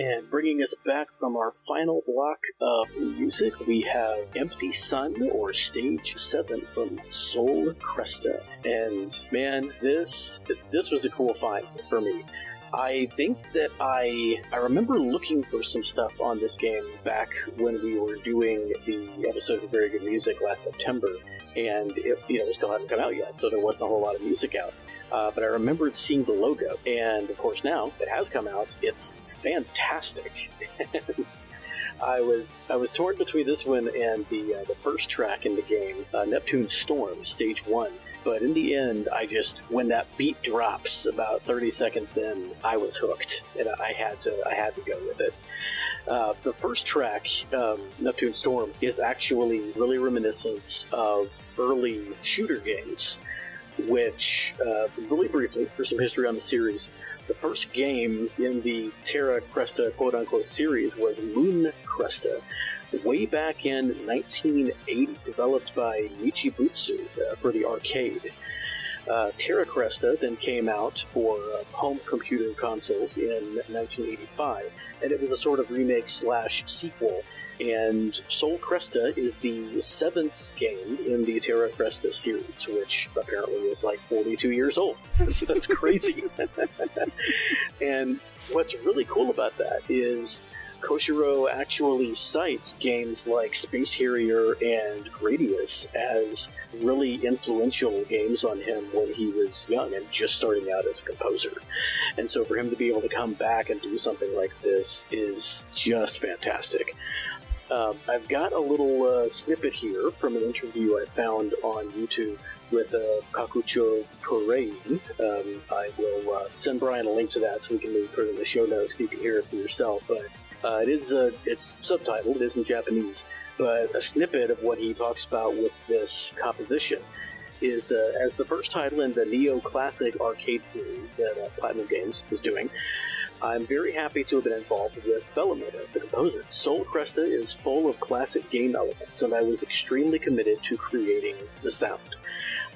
And bringing us back from our final block of music, we have Empty Sun or Stage 7 from Soul Cresta. And man, this this was a cool find for me. I think that I I remember looking for some stuff on this game back when we were doing the episode of Very Good Music last September, and it, you know it still hadn't come out yet, so there wasn't a whole lot of music out. Uh, but I remembered seeing the logo, and of course now it has come out. It's fantastic. I was I was torn between this one and the uh, the first track in the game, uh, Neptune Storm, Stage One. But in the end, I just when that beat drops about 30 seconds in, I was hooked, and I had to I had to go with it. Uh, the first track, um, Neptune Storm, is actually really reminiscent of early shooter games, which, uh, really briefly, for some history on the series, the first game in the Terra Cresta quote unquote series was Moon Cresta, way back in 1980, developed by Nichibutsu uh, for the arcade. Uh, Terra Cresta then came out for uh, home computer consoles in 1985, and it was a sort of remake slash sequel. And Soul Cresta is the seventh game in the Terra Cresta series, which apparently is like 42 years old. That's crazy. and what's really cool about that is Koshiro actually cites games like Space Harrier and Gradius as really influential games on him when he was young and just starting out as a composer. And so for him to be able to come back and do something like this is just fantastic. Um, I've got a little uh, snippet here from an interview I found on YouTube with uh, Kakucho. Um, I will uh, send Brian a link to that so we can maybe put it in the show notes so you can hear it for yourself. But uh, it is uh, it's subtitled, it is in Japanese, but a snippet of what he talks about with this composition is uh, as the first title in the Neo Classic arcade series that uh, Platinum Games is doing. I'm very happy to have been involved with of the composer. Soul Cresta is full of classic game elements, and I was extremely committed to creating the sound.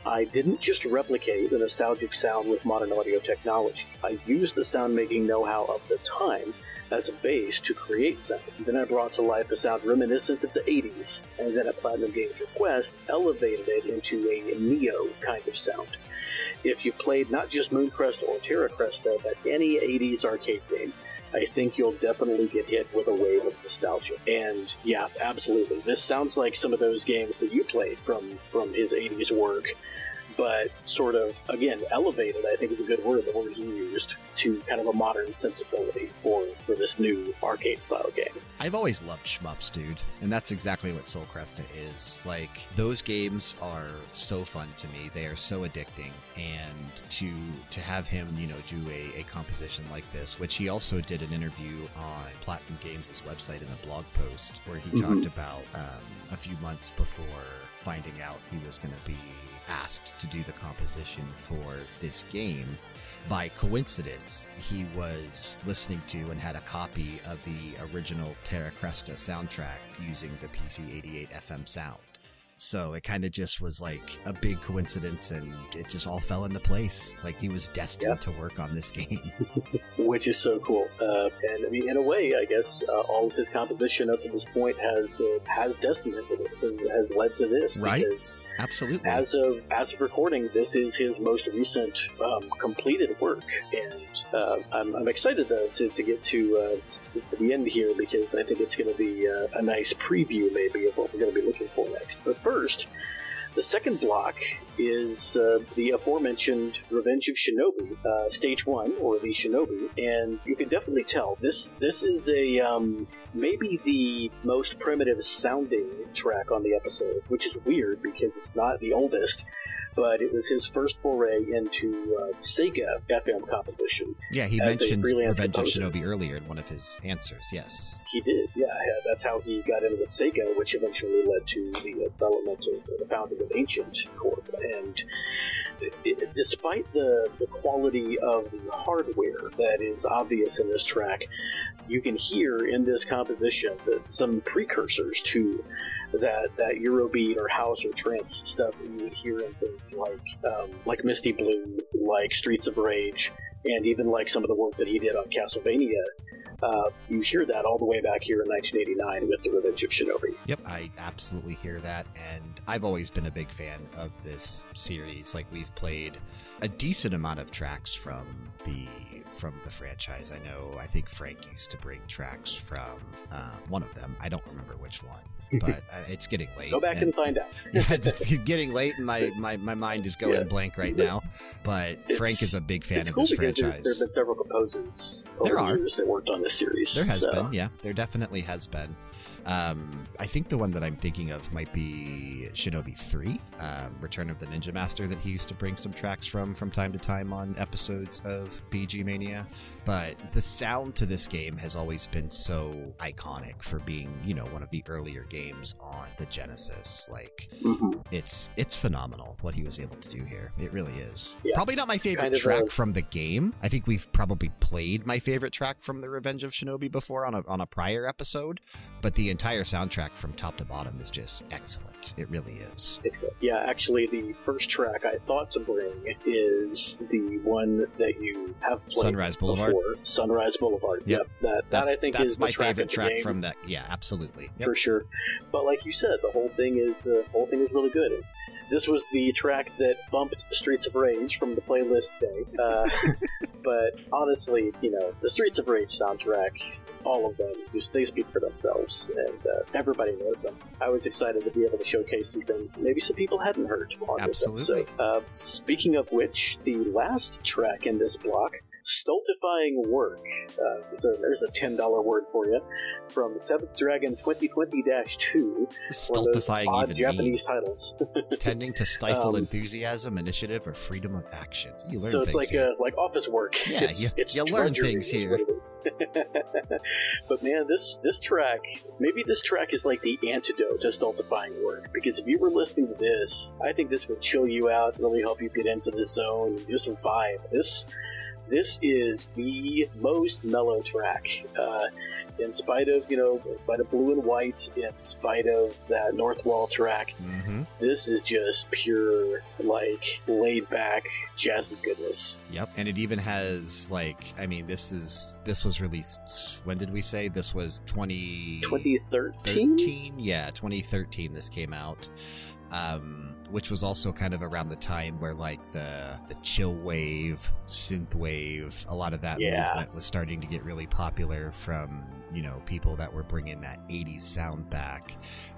I didn't just replicate the nostalgic sound with modern audio technology. I used the sound making know how of the time as a base to create sound. Then I brought to life a sound reminiscent of the 80s, and then at Platinum Games Request, elevated it into a Neo kind of sound. If you played not just Mooncrest or Terra Crest, though, but any 80s arcade game, I think you'll definitely get hit with a wave of nostalgia. And yeah, absolutely. This sounds like some of those games that you played from, from his 80s work, but sort of, again, elevated, I think is a good word, the word he used, to kind of a modern sensibility for, for this new arcade style game. I've always loved shmups, dude, and that's exactly what Soul Cresta is. Like those games are so fun to me; they are so addicting, and to to have him, you know, do a, a composition like this, which he also did an interview on Platinum Games' website in a blog post where he Mhm. talked about um, a few months before finding out he was going to be asked to do the composition for this game by coincidence, he was listening to and had a copy of the original Terra Cresta soundtrack using the PC 88 FM sound. So it kind of just was like a big coincidence and it just all fell into place. Like he was destined to work on this game. which is so cool. Uh, and I mean, in a way, I guess uh, all of his composition up to this point has uh, has destined him to this and has led to this. Right. Because Absolutely. as of as of recording, this is his most recent um, completed work, and uh, I'm, I'm excited to, to, to get to, uh, to the end here because I think it's going to be uh, a nice preview, maybe, of what we're going to be looking for next. But first. The second block is uh, the aforementioned Revenge of Shinobi, uh, Stage One, or the Shinobi, and you can definitely tell this this is a um, maybe the most primitive sounding track on the episode, which is weird because it's not the oldest, but it was his first foray into uh, Sega FM composition. yeah, he mentioned Revenge of. Shinobi earlier in one of his answers. Yes. He did, yeah. That's how he got into Sega, which eventually led to the development of the founding of Ancient Corp. And it, despite the, the quality of the hardware that is obvious in this track, you can hear in this composition that some precursors to that that Eurobeat or house or trance stuff that you would hear in things like um, like Misty Blue, like Streets of Rage, and even like some of the work that he did on Castlevania. Uh, you hear that all the way back here in 1989 with the Revenge of Shinobi. Yep, I absolutely hear that, and I've always been a big fan of this series. Like we've played a decent amount of tracks from the from the franchise. I know. I think Frank used to bring tracks from uh, one of them. I don't remember which one, but uh, it's getting late. Go back and find out. yeah, it's getting late, and my, my, my mind is going Yeah. blank right now. But It's- Frank is a big fan it's of cool this because there- franchise. there have been several composers over There the are. years that worked on this series. There has so- been, yeah. There definitely has been. Um, I think the one that I'm thinking of might be Shinobi 3, um, Return of the Ninja Master, that he used to bring some tracks from from time to time on episodes of BG Mania. But the sound to this game has always been so iconic for being, you know, one of the earlier games on the Genesis. Like, Mhm. it's it's phenomenal what he was able to do here. It really is. Yeah. Probably not my favorite Kind of track a- from the game. I think we've probably played my favorite track from the Revenge of Shinobi before on a on a prior episode, but the entire soundtrack from top to bottom is just excellent. It really is. Yeah, actually, the first track I thought to bring is the one that you have played Sunrise Boulevard? Sunrise Boulevard. Yep. Yep, that that That's I think that's is the my track favorite track from that. Yeah, absolutely. Yep. for sure. But like you said, the whole thing is uh, the whole thing is really good. And this was the track that bumped Streets of Rage from the playlist day. Uh, but honestly, you know, the Streets of Rage soundtrack, all of them, just they speak for themselves, and uh, everybody knows them. I was excited to be able to showcase some things maybe some people hadn't heard on Absolutely. this episode. Uh, speaking of which, the last track in this block stultifying work. Uh, there's, a, there's a ten dollar word for you from Seventh Dragon 2020-2. Stultifying one of odd even Japanese me. titles. Tending to stifle Um, enthusiasm, initiative, or freedom of action. You learn so it's like here. uh, like office work. Yeah, it's, you- it's you learn things here. what it is. but man, this this track, maybe this track is like the antidote to stultifying work. Because if you were listening to this, I think this would chill you out, really help you get into the zone, and just vibe. This this is the most mellow track. Uh, in spite of you know, in spite of blue and white, in spite of that North Wall track, hmm this is just pure, like, laid back, jazzy goodness. Yep, and it even has like, I mean, this is this was released. When did we say this was twenty 2013? thirteen? Yeah, twenty thirteen. This came out, um, which was also kind of around the time where like the the chill wave, synth wave, a lot of that Yeah. movement was starting to get really popular from you know people that were bringing that '80s sound back,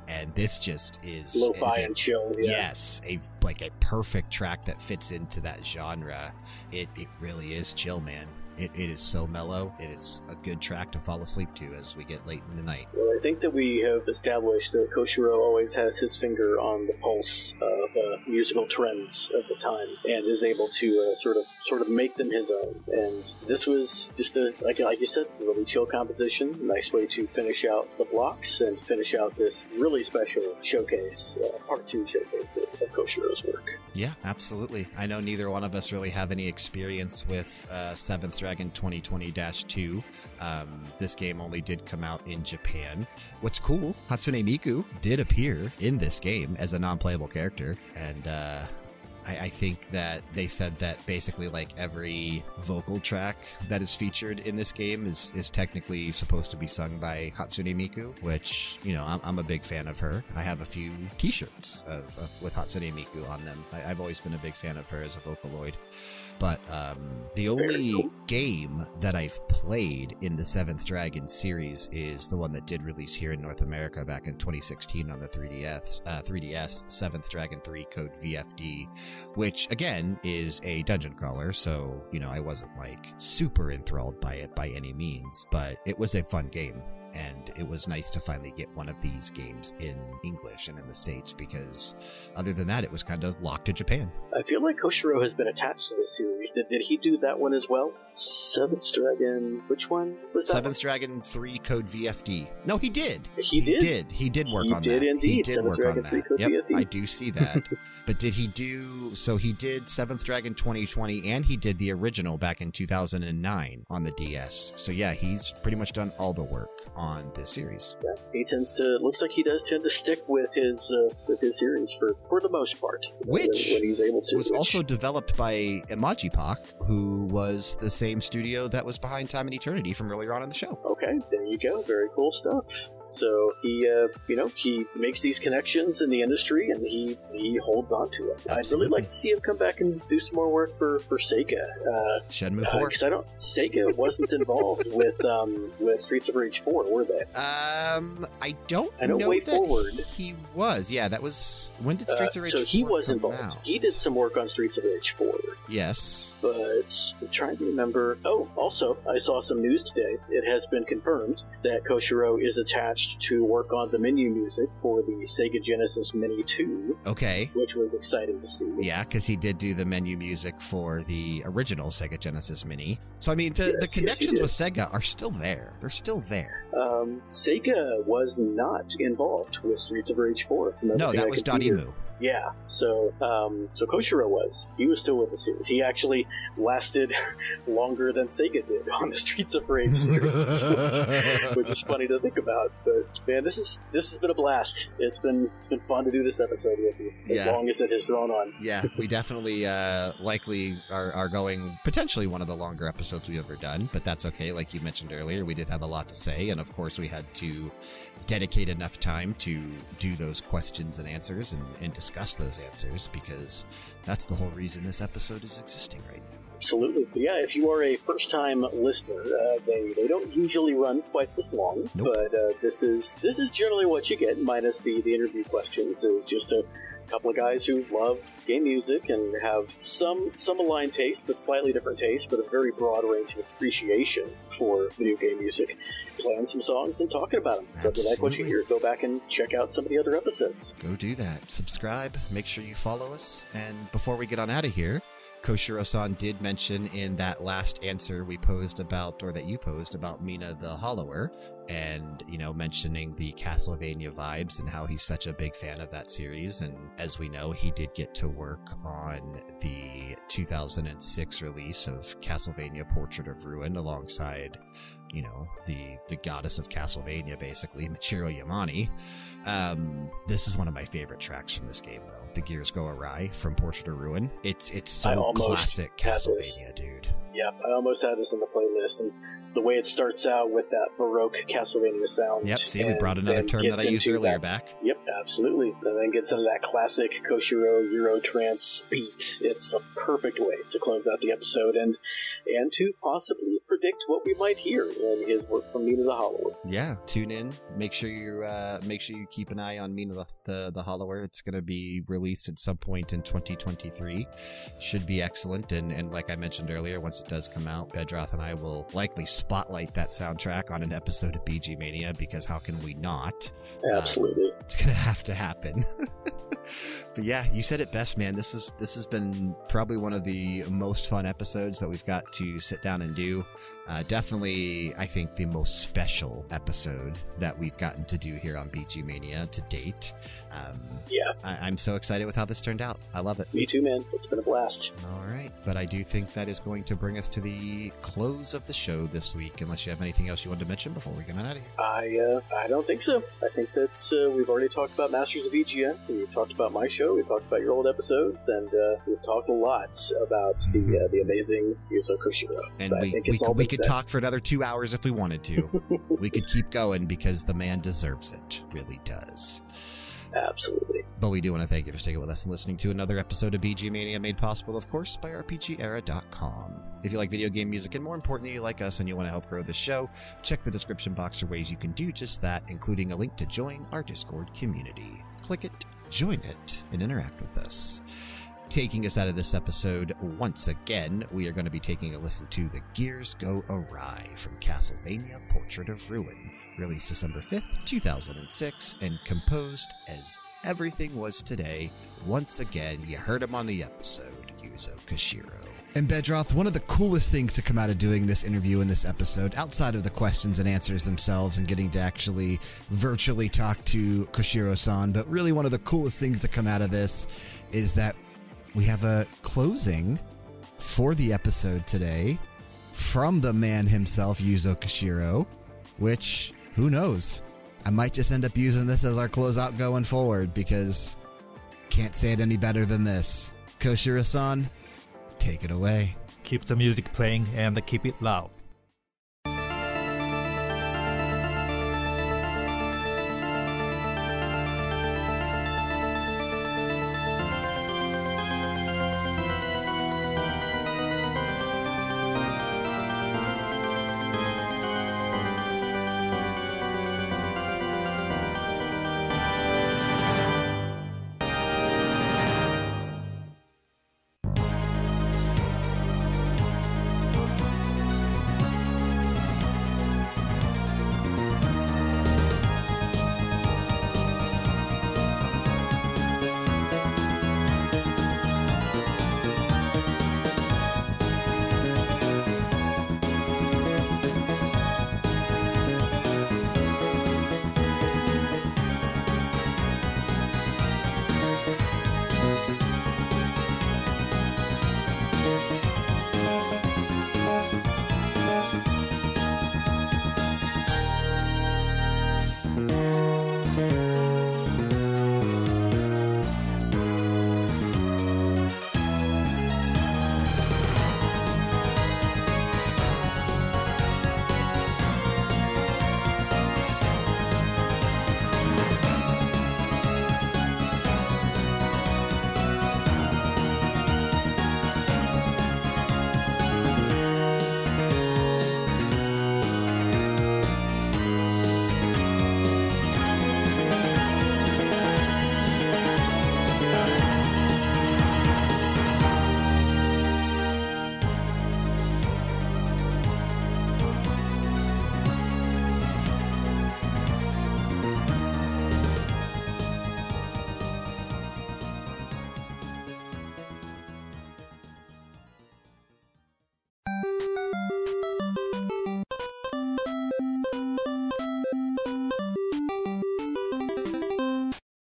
and this just is Lo-fi is a and chill. Yeah. Yes, a like a perfect track that fits into that genre. It it really is chill, man. It, it is so mellow. It is a good track to fall asleep to as we get late in the night. Well, I think that we have established that Koshiro always has his finger on the pulse of uh, musical trends of the time, and is able to uh, sort of sort of make them his own. And this was just a like like you said, a really chill composition. Nice way to finish out the blocks and finish out this really special showcase, uh, part two showcase of, of Koshiro's work. Yeah, absolutely. I know neither one of us really have any experience with uh, Seventh Dragon 2020-2. Um, this game only did come out in Japan. What's cool, Hatsune Miku did appear in this game as a non-playable character, and uh, I, think that they said that basically like every vocal track that is featured in this game is, is technically supposed to be sung by Hatsune Miku, which, you know, I'm, I'm a big fan of her. I have a few t-shirts of, of with Hatsune Miku on them. I, I've always been a big fan of her as a Vocaloid. But um, the only game that I've played in the Seventh Dragon series is the one that did release here in North America back in 2016 on the 3DS, uh, 3DS Seventh Dragon 3 code VFD, which again is a dungeon crawler. So you know I wasn't like super enthralled by it by any means, but it was a fun game. And it was nice to finally get one of these games in English and in the States because, other than that, it was kind of locked to Japan. I feel like Koshiro has been attached to this series. Did, did he do that one as well? Seventh Dragon. Which one was? Seventh Dragon 3 Code VFD. No, he did. He did? did. He did work He on did that. He indeed. did Seventh work Dragon on that. Yep, VFD. I do see that. but did he do so he did Seventh Dragon 2020 and he did the original back in 2009 on the DS. So yeah, he's pretty much done all the work on this series. Yeah, he tends to. Looks like he does tend to stick with his uh, with his series for for the most part. Which when, when he's able to. was which- also developed by Imageepoch, who was the same studio that was behind Time and Eternity from earlier on in the show. okay. There you go. Very cool stuff. So he, uh, you know, he makes these connections in the industry, and he he holds on to it. I'd really like to see him come back and do some more work for for Sega. Uh, Shenmue 4. because I don't. Sega wasn't involved with um with Streets of Rage Four, were they? Um, I don't I know Way that Forward. he was. Yeah, that was when did Uh, Streets of Rage so he 4 was come involved. out? He did some work on Streets of Rage Four. Yes. but I'm trying to remember. Oh, also, I saw some news today. It has been confirmed that Koshiro is attached to work on the menu music for the Sega Genesis Mini 2, Okay. which was exciting to see. Yeah, because he did do the menu music for the original Sega Genesis Mini. So I mean, the, Yes, the connections did. with Sega are still there. They're still there. Um, Sega was not involved with Streets of Rage 4. No, that was here. Dotemu. Yeah, so um, so Koshiro was. He was still with the series. He actually lasted longer than Sega did on the Streets of Rage series, which, which is funny to think about. But man, this is this has been a blast. It's been it's been fun to do this episode with you, as Yeah. long as it has drawn on. Yeah, we definitely uh, likely are, are going potentially one of the longer episodes we've ever done, but that's okay. Like you mentioned earlier, we did have a lot to say, and of course, we had to dedicate enough time to do those questions and answers and, and discuss those answers because that's the whole reason this episode is existing right now. Absolutely. But yeah, if you are a first time listener, uh, they, they don't usually run quite this long, Nope. but uh, this is this is generally what you get, minus the, the interview questions. Is just a a couple of guys who love game music and have some some aligned taste, but slightly different taste, but a very broad range of appreciation for video game music. Playing some songs and talking about them. So if you like what you hear, go back and check out some of the other episodes. Go do that. Subscribe. Make sure you follow us. And before we get on out of here, Koshiro-san did mention in that last answer we posed about, or that you posed about Mina the Hollower, and, you know, mentioning the Castlevania vibes and how he's such a big fan of that series. And as we know, he did get to work on the 2006 release of Castlevania Portrait of Ruin alongside, you know, the, the goddess of Castlevania, basically, Michiru Yamane. Um, this is one of my favorite tracks from this game. The Gears Go Awry from Portrait of Ruin. It's it's so classic. Castlevania, dude. Yeah, I almost had this in the playlist, and the way it starts out with that Baroque Castlevania sound. Yep. See, we brought another term that I used earlier that- back. Yep, absolutely. And then gets into that classic Koshiro Euro trance beat. It's the perfect way to close out the episode and and to possibly predict what we might hear in his work from Mina the Hollower. Yeah, tune in. Make sure you uh, make sure you keep an eye on Mina the the, the Hollower. It's going to be released at some point in 2023. Should be excellent. And and like I mentioned earlier, once it does come out, Bedroth and I will likely spotlight that soundtrack on an episode of BG Mania because how can we not? Absolutely. It's gonna have to happen. yeah, you said it best, man. This is this has been probably one of the most fun episodes that we've got to sit down and do. Uh, definitely, I think the most special episode that we've gotten to do here on BG Mania to date. Um, yeah, I, I'm so excited with how this turned out. I love it. me too, man. It's been a blast. All right, but I do think that is going to bring us to the close of the show this week. Unless you have anything else you wanted to mention before we get on out of here. I uh, I don't think so. I think that's uh, we've already talked about Masters of VGM. We've talked about my show. We've talked about your old episodes, and uh, we've talked a lot about the uh, the amazing Yuzo Koshiro. And So I we, think we, it's all we could talk for another two hours if we wanted to. we could keep going because the man deserves it. Really does. Absolutely. But we do want to thank you for sticking with us and listening to another episode of BG Mania, made possible, of course, by RPGera.com. If you like video game music and more importantly, you like us and you want to help grow the show, check the description box for ways you can do just that, including a link to join our Discord community. Click it, join it, and interact with us. Taking us out of this episode once again, we are going to be taking a listen to The Gears Go Awry from Castlevania Portrait of Ruin, released December 5th, 2006, and composed as everything was today. Once again, you heard him on the episode, Yuzo Koshiro. And Bedroth, one of the coolest things to come out of doing this interview in this episode, outside of the questions and answers themselves and getting to actually virtually talk to Koshiro san, but really one of the coolest things to come out of this is that we have a closing for the episode today from the man himself, Yuzo Koshiro, which, who knows? I might just end up using this as our closeout going forward because can't say it any better than this. Koshiro san, take it away. Keep the music playing and keep it loud.